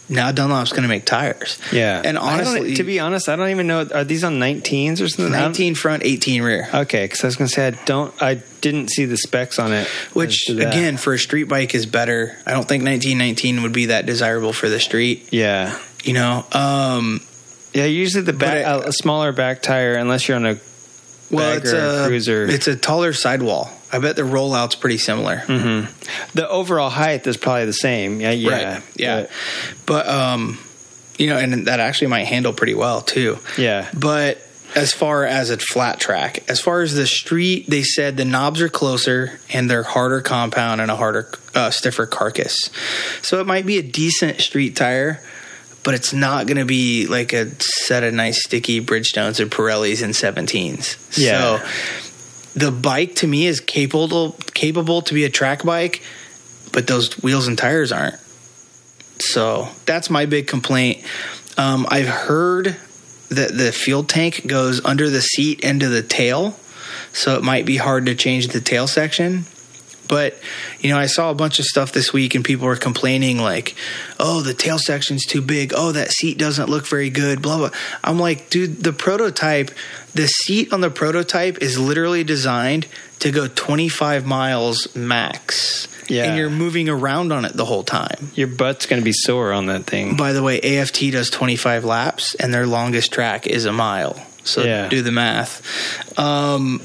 now Dunlop's going to make tires. yeah. And honestly, to be honest, I don't even know. Are these on 19s or something? 19 front, 18 rear. Okay, because I was going to say I don't. I didn't see the specs on it. Which as to that. again, for a street bike, is better. I don't think 1919 would be that desirable for the street. yeah, You know, um, yeah. Usually the back, a, a smaller back tire, unless you're on a well, Bagger it's a cruiser. it's a taller sidewall. I bet the rollout's pretty similar. the overall height is probably the same. Yeah, yeah, Right. Yeah. But um, you know, and that actually might handle pretty well too. Yeah. But as far as a flat track, as far as the street, they said the knobs are closer and they're harder compound and a harder, uh, stiffer carcass. So it might be a decent street tire, but it's not going to be like a set of nice sticky Bridgestones or Pirellis and 17s. Yeah. So the bike to me is capable capable to be a track bike, but those wheels and tires aren't. So that's my big complaint. Um, I've heard that the fuel tank goes under the seat into the tail, so it might be hard to change the tail section. But you know, I saw a bunch of stuff this week, and people were complaining like, "Oh, the tail section's too big. Oh, that seat doesn't look very good." Blah blah. I'm like, dude, the prototype, the seat on the prototype is literally designed to go 25 miles max. Yeah. and you're moving around on it the whole time. Your butt's going to be sore on that thing. By the way, AFT does 25 laps, and their longest track is a mile. So Yeah. do the math. Um,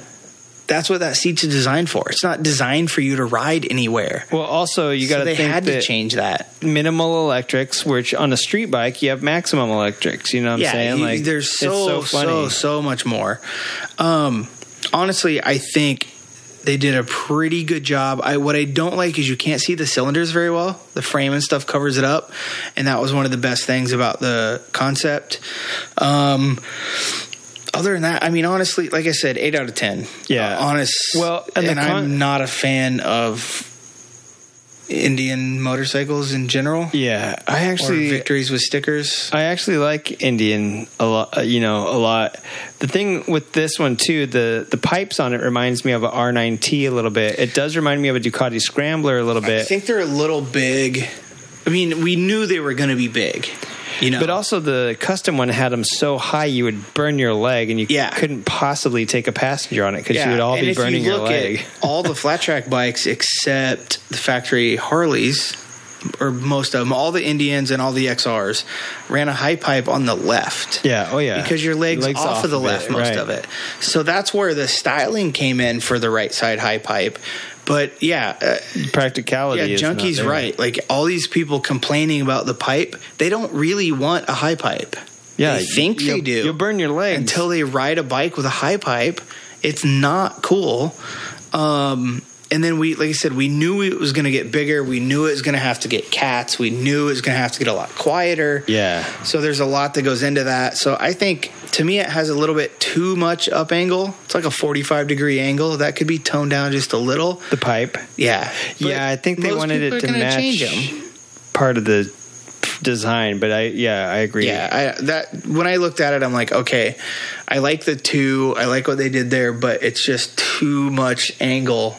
that's what that seat's designed for. It's not designed for you to ride anywhere. Well, also you got so to they think had to change that. minimal electrics, which on a street bike you have maximum electrics. You know what I'm saying? you- like there's it's so funny. so so much more. Um, honestly, I think they did a pretty good job. I what I don't like is you can't see the cylinders very well. The frame and stuff covers it up, and that was one of the best things about the concept. Um, other than that, I mean, honestly, like I said, eight out of ten. Yeah. Uh, honest. Well, and and, con- I'm not a fan of Indian motorcycles in general. Yeah, I actually victories with stickers. I actually like Indian a lot. uh, You know, a lot. The thing with this one too, the the pipes on it reminds me of a R9T a little bit. It does remind me of a Ducati Scrambler a little bit. I think they're a little big. I mean, we knew they were going to be big, you know. But also the custom one had them so high you would burn your leg, and you Yeah. couldn't possibly take a passenger on it because you would all and be burning you your leg. All the flat track (laughs) bikes except the factory Harleys, or most of them, all the Indians and all the XRs ran a high pipe on the left. Yeah, oh yeah, Because your legs, Legs off, of the it, left, most right. of it. So that's where the styling came in for the right side high pipe. But yeah, uh, Practicality. yeah, Junkie's right. Like all these people complaining about the pipe, they don't really want a high pipe. Yeah, they think you'll- they do. You'll burn your legs until they ride a bike with a high pipe. It's not cool. Um, and then we, like I said, we knew it was going to get bigger. We knew it was going to have to get cats. We knew it was going to have to get a lot quieter. Yeah. So there's a lot that goes into that. So I think to me it has a little bit too much up angle. It's like a 45 degree angle. That could be toned down just a little. The pipe. Yeah. yeah, I think they wanted it to match change 'em. part of the design, but I yeah, I agree. Yeah, I, that when I looked at it, I'm like, okay, I like the two, I like what they did there, but it's just too much angle,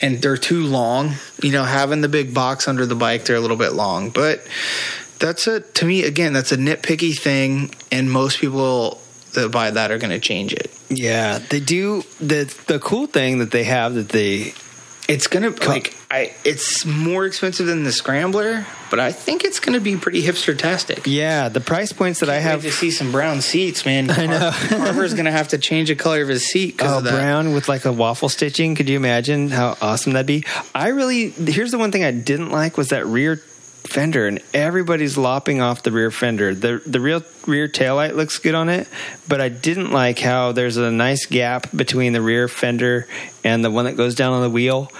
and they're too long. You know, having the big box under the bike, they're a little bit long, but that's a to me again, that's a nitpicky thing, and most people that buy that are going to change it. Yeah, they do. the The cool thing that they have that they It's gonna like I. It's more expensive than the Scrambler, but I think it's gonna be pretty hipster tastic. yeah the price points that I have to see some brown seats, man. (laughs) I know. Carver's gonna have to change the color of his seat because Oh, of that. brown with like a waffle stitching. Could you imagine how awesome that'd be? I really, here's the one thing I didn't like was that rear fender, and everybody's lopping off the rear fender. The the real rear taillight looks good on it, but I didn't like how there's a nice gap between the rear fender and the one that goes down on the wheel.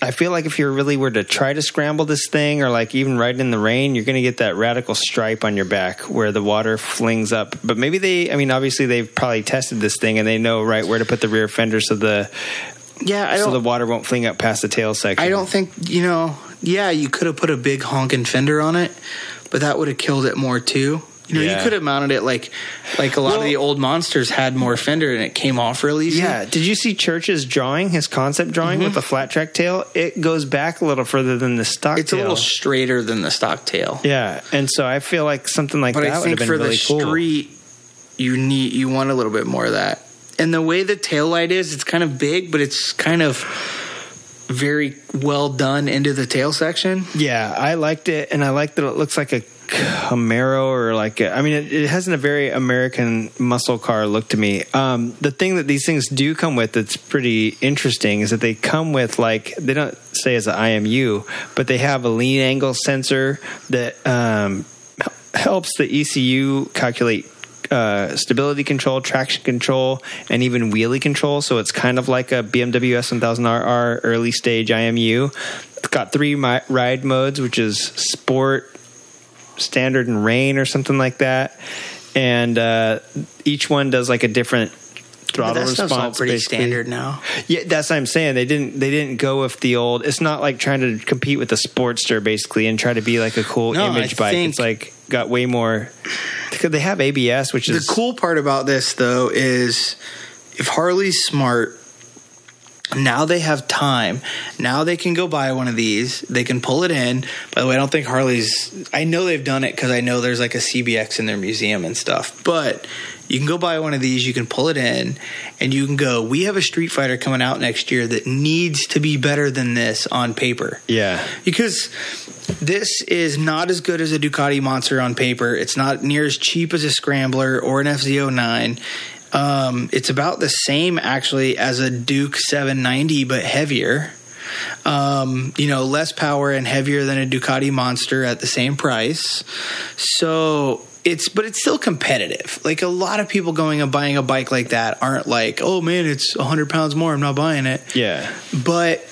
I feel like if you really were to try to scramble this thing or like even ride in the rain, you're going to get that radical stripe on your back where the water flings up. But maybe they, I mean, obviously they've probably tested this thing and they know right where to put the rear fender so the Yeah, I so the water won't fling up past the tail section. I don't think you know. Yeah, you could have put a big honking fender on it, but that would have killed it more too. You know, Yeah. you could have mounted it like like a lot of the old monsters had more fender and it came off real easy. Yeah. Did you see Church's drawing, his concept drawing with mm-hmm. the flat track tail? It goes back a little further than the stock tail. it's a little straighter than the stock tail. yeah. And so I feel like something like but that I would have think been for really the cool. street, you need you want a little bit more of that. And the way the tail light is, it's kind of big, but it's kind of very well done into the tail section. Yeah, I liked it, and I like that it looks like a Camaro or like a, I mean, it, it has a very American muscle car look to me. Um, the thing that these things do come with that's pretty interesting is that they come with like they don't say as an IMU, but they have a lean angle sensor that um, helps the ECU calculate uh, stability control, traction control, and even wheelie control. So it's kind of like a BMW S1000RR early stage IMU. It's got three mi- ride modes, which is sport, standard and rain or something like that. And uh, each one does like a different throttle that response. all pretty basically. standard now. Yeah, that's what I'm saying. They didn't they didn't go with the old. It's not like trying to compete with the Sportster basically and try to be like a cool No, image I bike. it's like got way more because they have ABS, which is The cool part about this, though, is if Harley's smart, now they have time. Now they can go buy one of these. They can pull it in. By the way, I don't think Harley's. I know they've done it because I know there's like a CBX in their museum and stuff. But you can go buy one of these. You can pull it in, and you can go. We have a Street Fighter coming out next year that needs to be better than this on paper yeah. because this is not as good as a Ducati Monster on paper. It's not near as cheap as a Scrambler or an FZ09. Um, it's about the same actually as a Duke 790, but heavier. Um, you know, less power and heavier than a Ducati Monster at the same price. So it's, but it's still competitive. Like a lot of people going and buying a bike like that aren't like, oh man, it's 100 pounds more. I'm not buying it. Yeah. But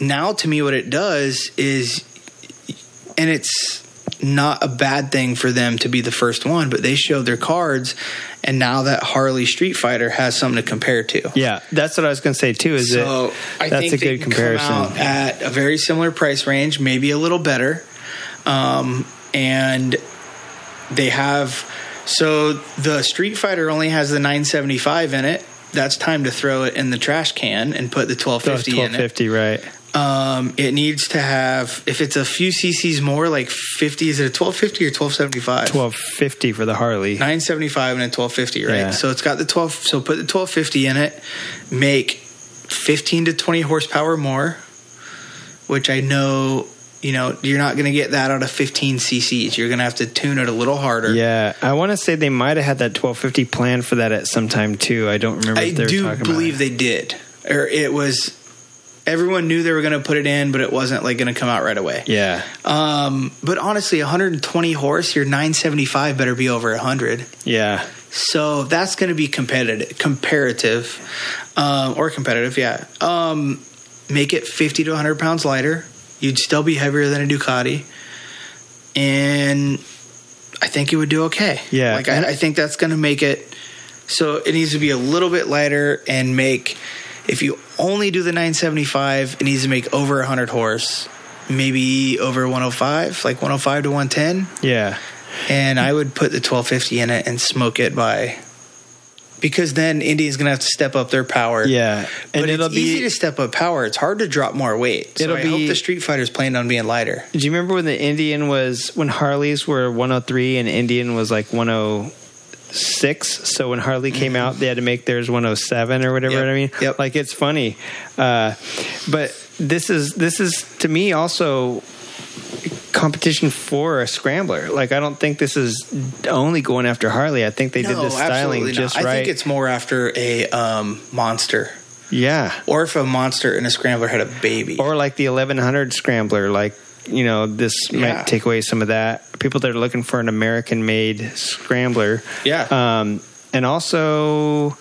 now to me, what it does is, and it's not a bad thing for them to be the first one, but they showed their cards, and now that Harley Street Fighter has something to compare to. Yeah, that's what I was going to say too. Is So that I that's think a good comparison? At a very similar price range, maybe a little better, um, and they have. So the Street Fighter only has the 975 in it. That's time to throw it in the trash can and put the 1250 in it. Twelve fifty, right? Um, it needs to have if it's a few cc's more, like fifty. Is it a twelve fifty or twelve seventy five? Twelve fifty for the Harley. Nine seventy five and a twelve fifty, right? Yeah. So it's got the twelve. So put the twelve fifty in it. Make fifteen to twenty horsepower more, which I know. You know, you're not going to get that out of 15 cc's. You're going to have to tune it a little harder. Yeah, I want to say they might have had that twelve fifty plan for that at some time too. I don't remember. I if they were do believe they did, or it was. Everyone knew they were going to put it in, but it wasn't like going to come out right away. Yeah, Um, but honestly, 120 horse, your 975 better be over 100. yeah, So that's going to be competitive, comparative, um, or competitive. Yeah. Um, make it 50 to 100 pounds lighter. You'd still be heavier than a Ducati, and I think it would do okay. Yeah. Like I, I think that's going to make it. So it needs to be a little bit lighter and make. If you only do the 975, it needs to make over 100 horse, maybe over 105, like 105 to 110 yeah. and I would put the 1250 in it and smoke it by because then India's gonna have to step up their power. Yeah, but and it'll it's be. easy to step up power. It's hard to drop more weight. So It'll I be- hope the Street Fighter's planned on being lighter. do you remember when the Indian was when Harleys were 103 and Indian was like 106? So when Harley came out, they had to make theirs 107 or whatever. Mm-hmm. Yep. I mean, Yep. like it's funny, uh, but this is this is to me also competition for a scrambler. Like I don't think this is only going after Harley. I think they did the styling just not. right. I think it's more after a um, monster, yeah, or if a monster and a scrambler had a baby. or like the 1100 scrambler like you know this Yeah. might take away some of that people that are looking for an american made scrambler Yeah. um and also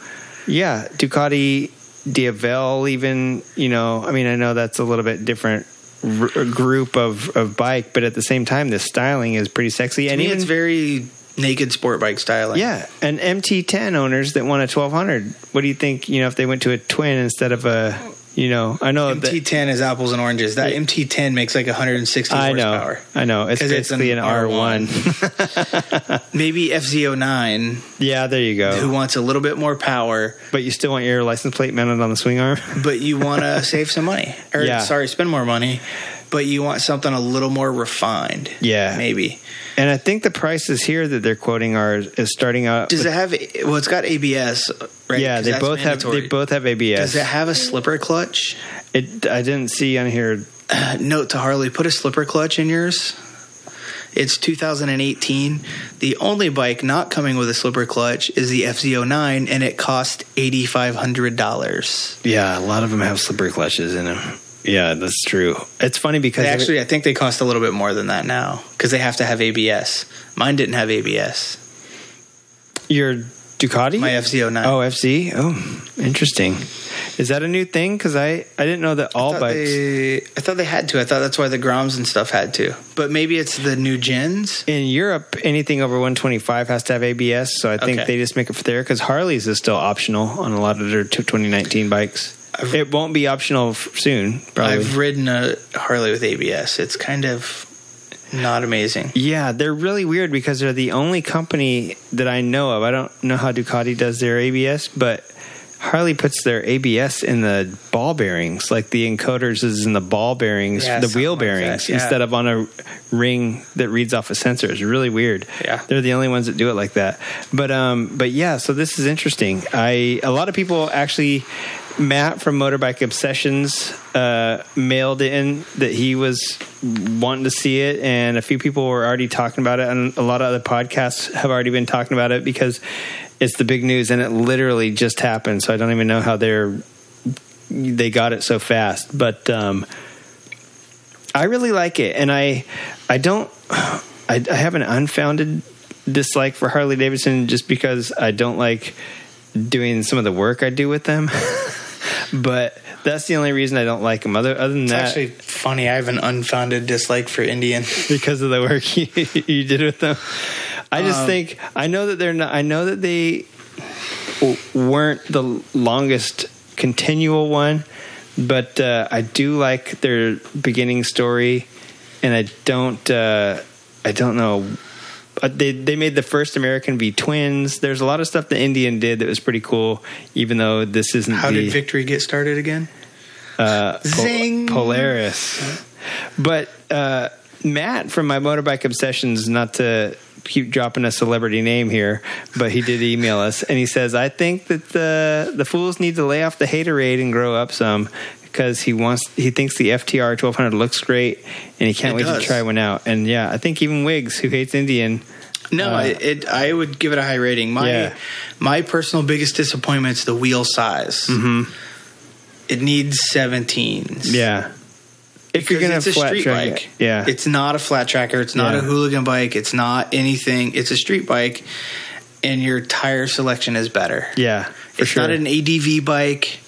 yeah ducati diavel even you know i mean i know that's a little bit different r- group of of bike but at the same time the styling is pretty sexy to and me, even it's very naked sport bike styling. yeah and mt10 owners that want a 1200 what do you think you know if they went to a twin instead of a you know i know that MT10 is apples and oranges. That MT10 makes like 160 I know, horsepower. I know. It's basically an an, R1. (laughs) Maybe FZ09, yeah, there you go. who wants a little bit more power, but you still want your license plate mounted on the swing arm. (laughs) but you want to save some money. Or, Yeah. sorry, spend more money, but you want something a little more refined. Yeah. Maybe. and I think the prices here that they're quoting are is starting out. Does with- it have, well, it's got ABS, right? yeah, they both mandatory. have. They both have ABS. Does it have a slipper clutch? It. I didn't see on here. Uh, note to Harley, put a slipper clutch in yours. It's 2018. The only bike not coming with a slipper clutch is the FZ09, and it cost $8,500. Yeah, a lot of them have slipper clutches in them. Yeah, that's true. It's funny because They actually, I think they cost a little bit more than that now because they have to have ABS. Mine didn't have ABS. your Ducati? My FZ09. Oh, oh FZ. Oh, interesting. Is that a new thing? Because I, I didn't know that all I bikes. They, I thought they had to. I thought that's why the Groms and stuff had to. But maybe it's the new gens. in Europe, anything over 125 has to have ABS. So I think Okay. they just make it for there because Harley's is still optional on a lot of their 2019 bikes. I've- it won't be optional soon, probably. I've ridden a Harley with ABS. It's kind of not amazing. yeah, they're really weird because they're the only company that I know of. I don't know how Ducati does their ABS, but Harley puts their ABS in the ball bearings, like the encoders is in the ball bearings, Yeah, the wheel like bearings, yeah. instead of on a ring that reads off a sensor. It's really weird. Yeah. they're the only ones that do it like that. But um, but yeah, so this is interesting. I a lot of people actually. Matt from Motorbike Obsessions uh, mailed in that he was wanting to see it, and a few people were already talking about it, and a lot of other podcasts have already been talking about it because it's the big news, and it literally just happened. So I don't even know how they're they got it so fast, but um, I really like it, and I I don't I, I have an unfounded dislike for Harley Davidson just because I don't like doing some of the work I do with them. (laughs) but that's the only reason I don't like them. Other other than It's that, actually funny. I have an unfounded dislike for Indian. (laughs) because of the work (laughs) you, you did with them. I just Um, think I know that they're not. I know that they weren't the longest continual one, but uh, I do like their beginning story, and I don't. Uh, I don't know. Uh, They they made the first American V twins. There's a lot of stuff the Indian did that was pretty cool, even though this isn't. How the, did Victory get started again? uh, Pol- Zing. Polaris. But uh, Matt from my motorbike obsessions, not to keep dropping a celebrity name here, but he did email us and he says, "I think that the the fools need to lay off the haterade and grow up some." Because he wants, he thinks the FTR 1200 looks great, and he can't It wait to try one out. And yeah, I think even Wiggs, who hates Indian, No, Uh, it, it. I would give it a high rating. My Yeah. my personal biggest disappointment is the wheel size. Mm-hmm. It needs 17s. yeah, if Because you're gonna it's a street track bike. yeah, It's not a flat tracker. It's not Yeah. a hooligan bike. It's not anything. It's a street bike, and your tire selection is better. yeah, it's sure. not an ADV bike.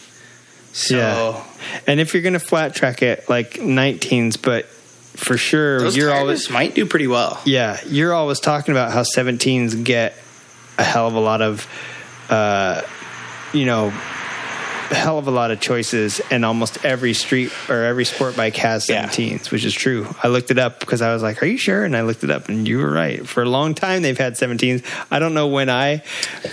So Yeah. And if you're going to flat track it, like 19s, but for sure, those you're always, might do pretty well. yeah, you're always talking about how 17s get a hell of a lot of, uh, you know, hell of a lot of choices, and almost every street or every sport bike has Yeah. 17s, which is true. I looked it up because I was like, "Are you sure?" And I looked it up, and you were right. For a long time, they've had 17s. I don't know when I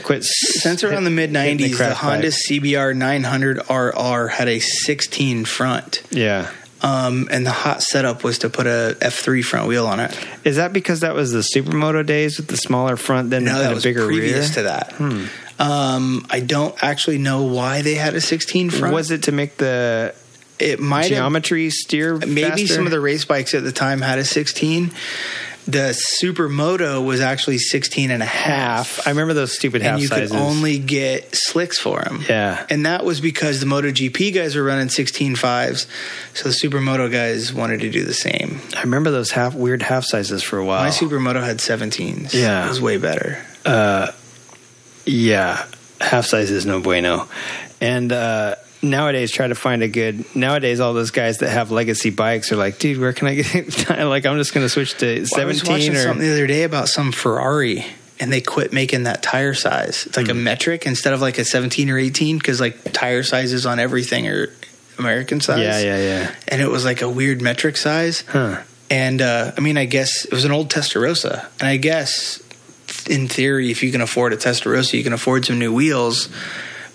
quit. Since around the mid 90s, the, craft Honda bike. CBR 900 RR had a 16 front. yeah. Um, and the hot setup was to put a F3 front wheel on it. Is that because that was the supermoto days with the smaller front than No, that a was bigger previous rear? to that. Um, I don't actually know why they had a 16 front. Was it to make the It might have geometry steer? maybe faster? some of the race bikes at the time had a 16. The Supermoto was actually 16 and a half. I remember those stupid half and you sizes. could only get slicks for them. Yeah. And that was because the MotoGP guys were running 16 fives, so the Supermoto guys wanted to do the same. I remember those half weird half sizes for a while. My Supermoto had 17s. Yeah. It was way better. Yeah, half size is no bueno. And uh, nowadays, try to find a good. Nowadays, all those guys that have legacy bikes are like, dude, where can I get? (laughs) like, I'm just going to switch to Well, I was seventeen watching or something the other day about some Ferrari, and they quit making that tire size. It's like Hmm. a metric instead of like a 17 or 18 because like tire sizes on everything are American size. yeah, yeah, yeah. And it was like a weird metric size. Huh. And uh, I mean, I guess it was an old Testarossa. And I guess in theory, if you can afford a Testarossa, you can afford some new wheels.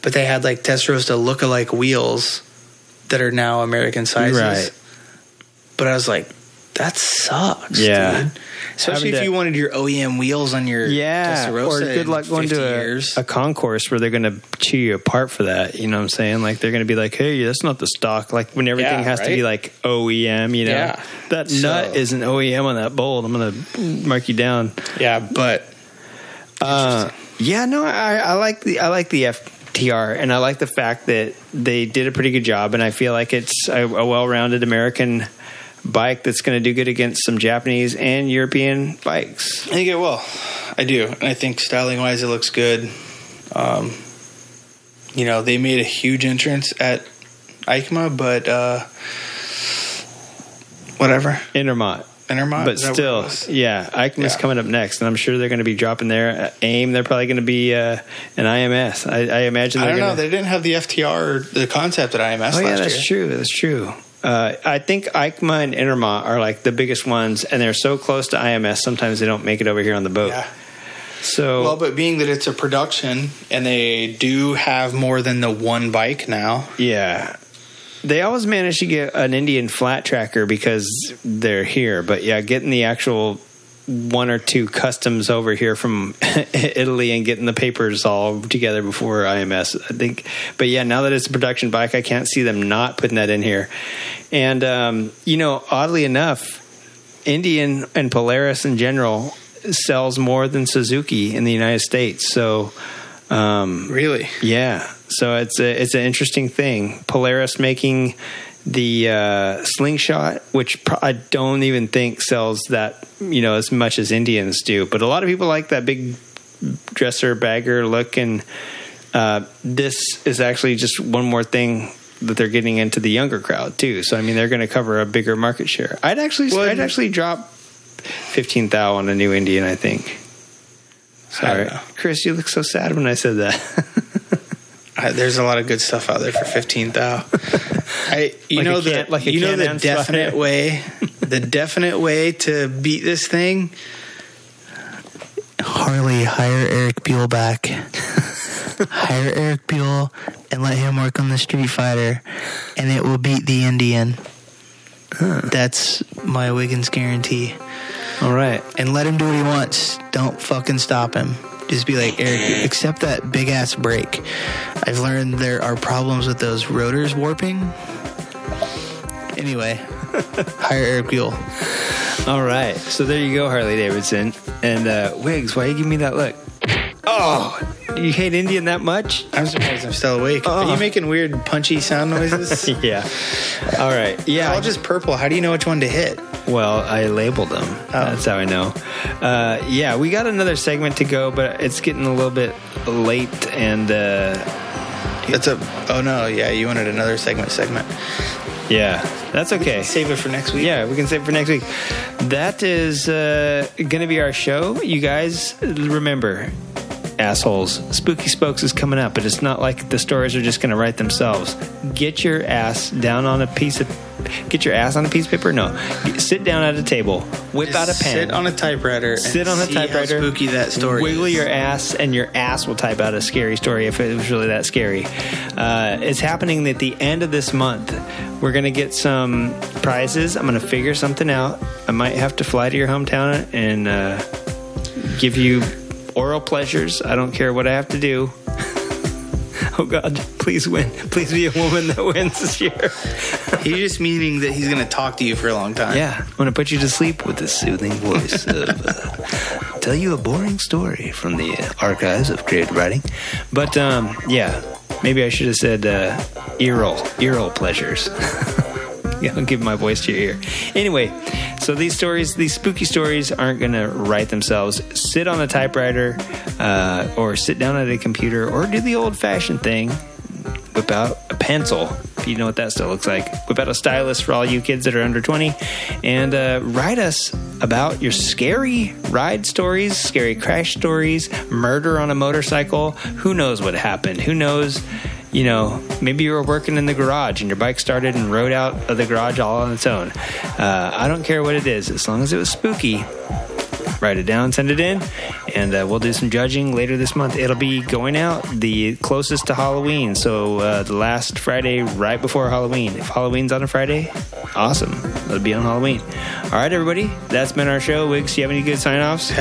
But they had like Testarossa look-alike wheels that are now American sizes. Right. But I was like, that sucks. Yeah. dude. Especially Having if to- you wanted your OEM wheels on your Yeah, Testarossa or good luck going to a, a concourse where they're going to chew you apart for that. You know what I'm saying? Like they're going to be like, "Hey, that's not the stock." Like when everything Yeah, has to be like OEM. You know, Yeah. that So- nut is an OEM on that bolt. I'm going to mark you down. yeah, but Uh, yeah, no, I, I like the I like the FTR, and I like the fact that they did a pretty good job, and I feel like it's a, a well-rounded American bike that's going to do good against some Japanese and European bikes. I think it will. I do. And I think styling wise, it looks good. Um, you know, they made a huge entrance at EICMA, but uh, whatever. Intermot. Intermot, but is that what still, yeah, EICMA's Yeah. coming up next, and I'm sure they're going to be dropping their AIM, they're probably going to be uh, an IMS. I, I imagine. I don't know. gonna, They didn't have the FTR the concept at IMS Oh yeah, that's year. true. That's true. Uh, I think EICMA and Intermot are like the biggest ones, and they're so close to IMS. Sometimes they don't make it over here on the boat. Yeah. So Well, but being that it's a production and they do have more than the one bike now, Yeah. They always manage to get an Indian flat tracker because they're here. But yeah, getting the actual one or two customs over here from (laughs) Italy and getting the papers all together before IMS, I think. But yeah, now that it's a production bike, I can't see them not putting that in here. And, um, you know, oddly enough, Indian and Polaris in general sells more than Suzuki in the United States. So, um, really, yeah. So it's a, it's an interesting thing. Polaris making the uh, slingshot, which pro- I don't even think sells that you know as much as Indians do, but a lot of people like that big dresser bagger look, and uh, this is actually just one more thing that they're getting into the younger crowd too. So I mean, they're going to cover a bigger market share. I'd actually Well, I'd actually drop fifteen thou on a new Indian. I think. Sorry. Chris, you look so sad when I said that. (laughs) I, there's a lot of good stuff out there for fifteen thou. I, you (laughs) Like a know the can- like you know the definite slider. way, (laughs) the definite way to beat this thing. Harley, hire Eric Buell back. hire Eric Buell and let him work on the Street Fighter, and it will beat the Indian. That's my Wiggins guarantee. All right. And let him do what he wants. Don't fucking stop him. Just be like, Eric, accept that big ass brake. I've learned there are problems with those rotors warping. Anyway, (laughs) hire Eric Buell. All right. So there you go, Harley Davidson. And uh, Wiggs, why you give me that look? Oh, you hate Indian that much? I'm surprised I'm still awake. Are Oh. you making weird punchy sound noises? (laughs) yeah. All right. yeah, all just purple. How do you know which one to hit? Well, I labeled them. That's how I know. Uh, yeah, we got another segment to go, but it's getting a little bit late, and uh, It's a. Oh no, yeah, you wanted another segment. Segment. yeah, that's okay. Save it for next week. Yeah, we can save it for next week. That is uh, going to be our show. You guys remember, assholes, Spooky Spokes is coming up, but it's not like the stories are just going to write themselves. Get your ass down on a piece of. Get your ass on a piece of paper. No, sit down at a table, whip out a pen, Sit on a typewriter. sit on a typewriter, spooky that story. Wiggle is. your ass, and your ass will type out a scary story if it was really that scary. Uh, it's happening at the end of this month. We're gonna get some prizes. I'm gonna figure something out. I might have to fly to your hometown and uh, give you oral pleasures. I don't care what I have to do. (laughs) oh God, please win. Please be a woman that wins this year. (laughs) He's just meaning that he's going to talk to you for a long time. Yeah, I'm going to put you to sleep with the soothing voice of uh, tell you a boring story from the archives of creative riding. But um, yeah, maybe I should have said uh, earol pleasures. (laughs) (laughs) I'll give my voice to your ear. Anyway, so these stories, these spooky stories, aren't going to write themselves. Sit on a typewriter, uh, or sit down at a computer, or do the old-fashioned thing whip out a pencil. If you know what that still looks like. Whip out a stylus for all you kids that are under 20 and uh, write us about your scary ride stories scary crash stories murder on a motorcycle. Who knows what happened? Who knows? You know maybe you were working in the garage and your bike started and rode out of the garage all on its own. Uh, i don't care what it is. As long as it was spooky write it down, send it in, and uh, we'll do some judging later this month. It'll be going out the closest to Halloween, so uh, the last Friday right before Halloween. If Halloween's on a Friday, awesome. It'll be on Halloween. All right, everybody, that's been our show. Wiggs, do you have any good sign offs?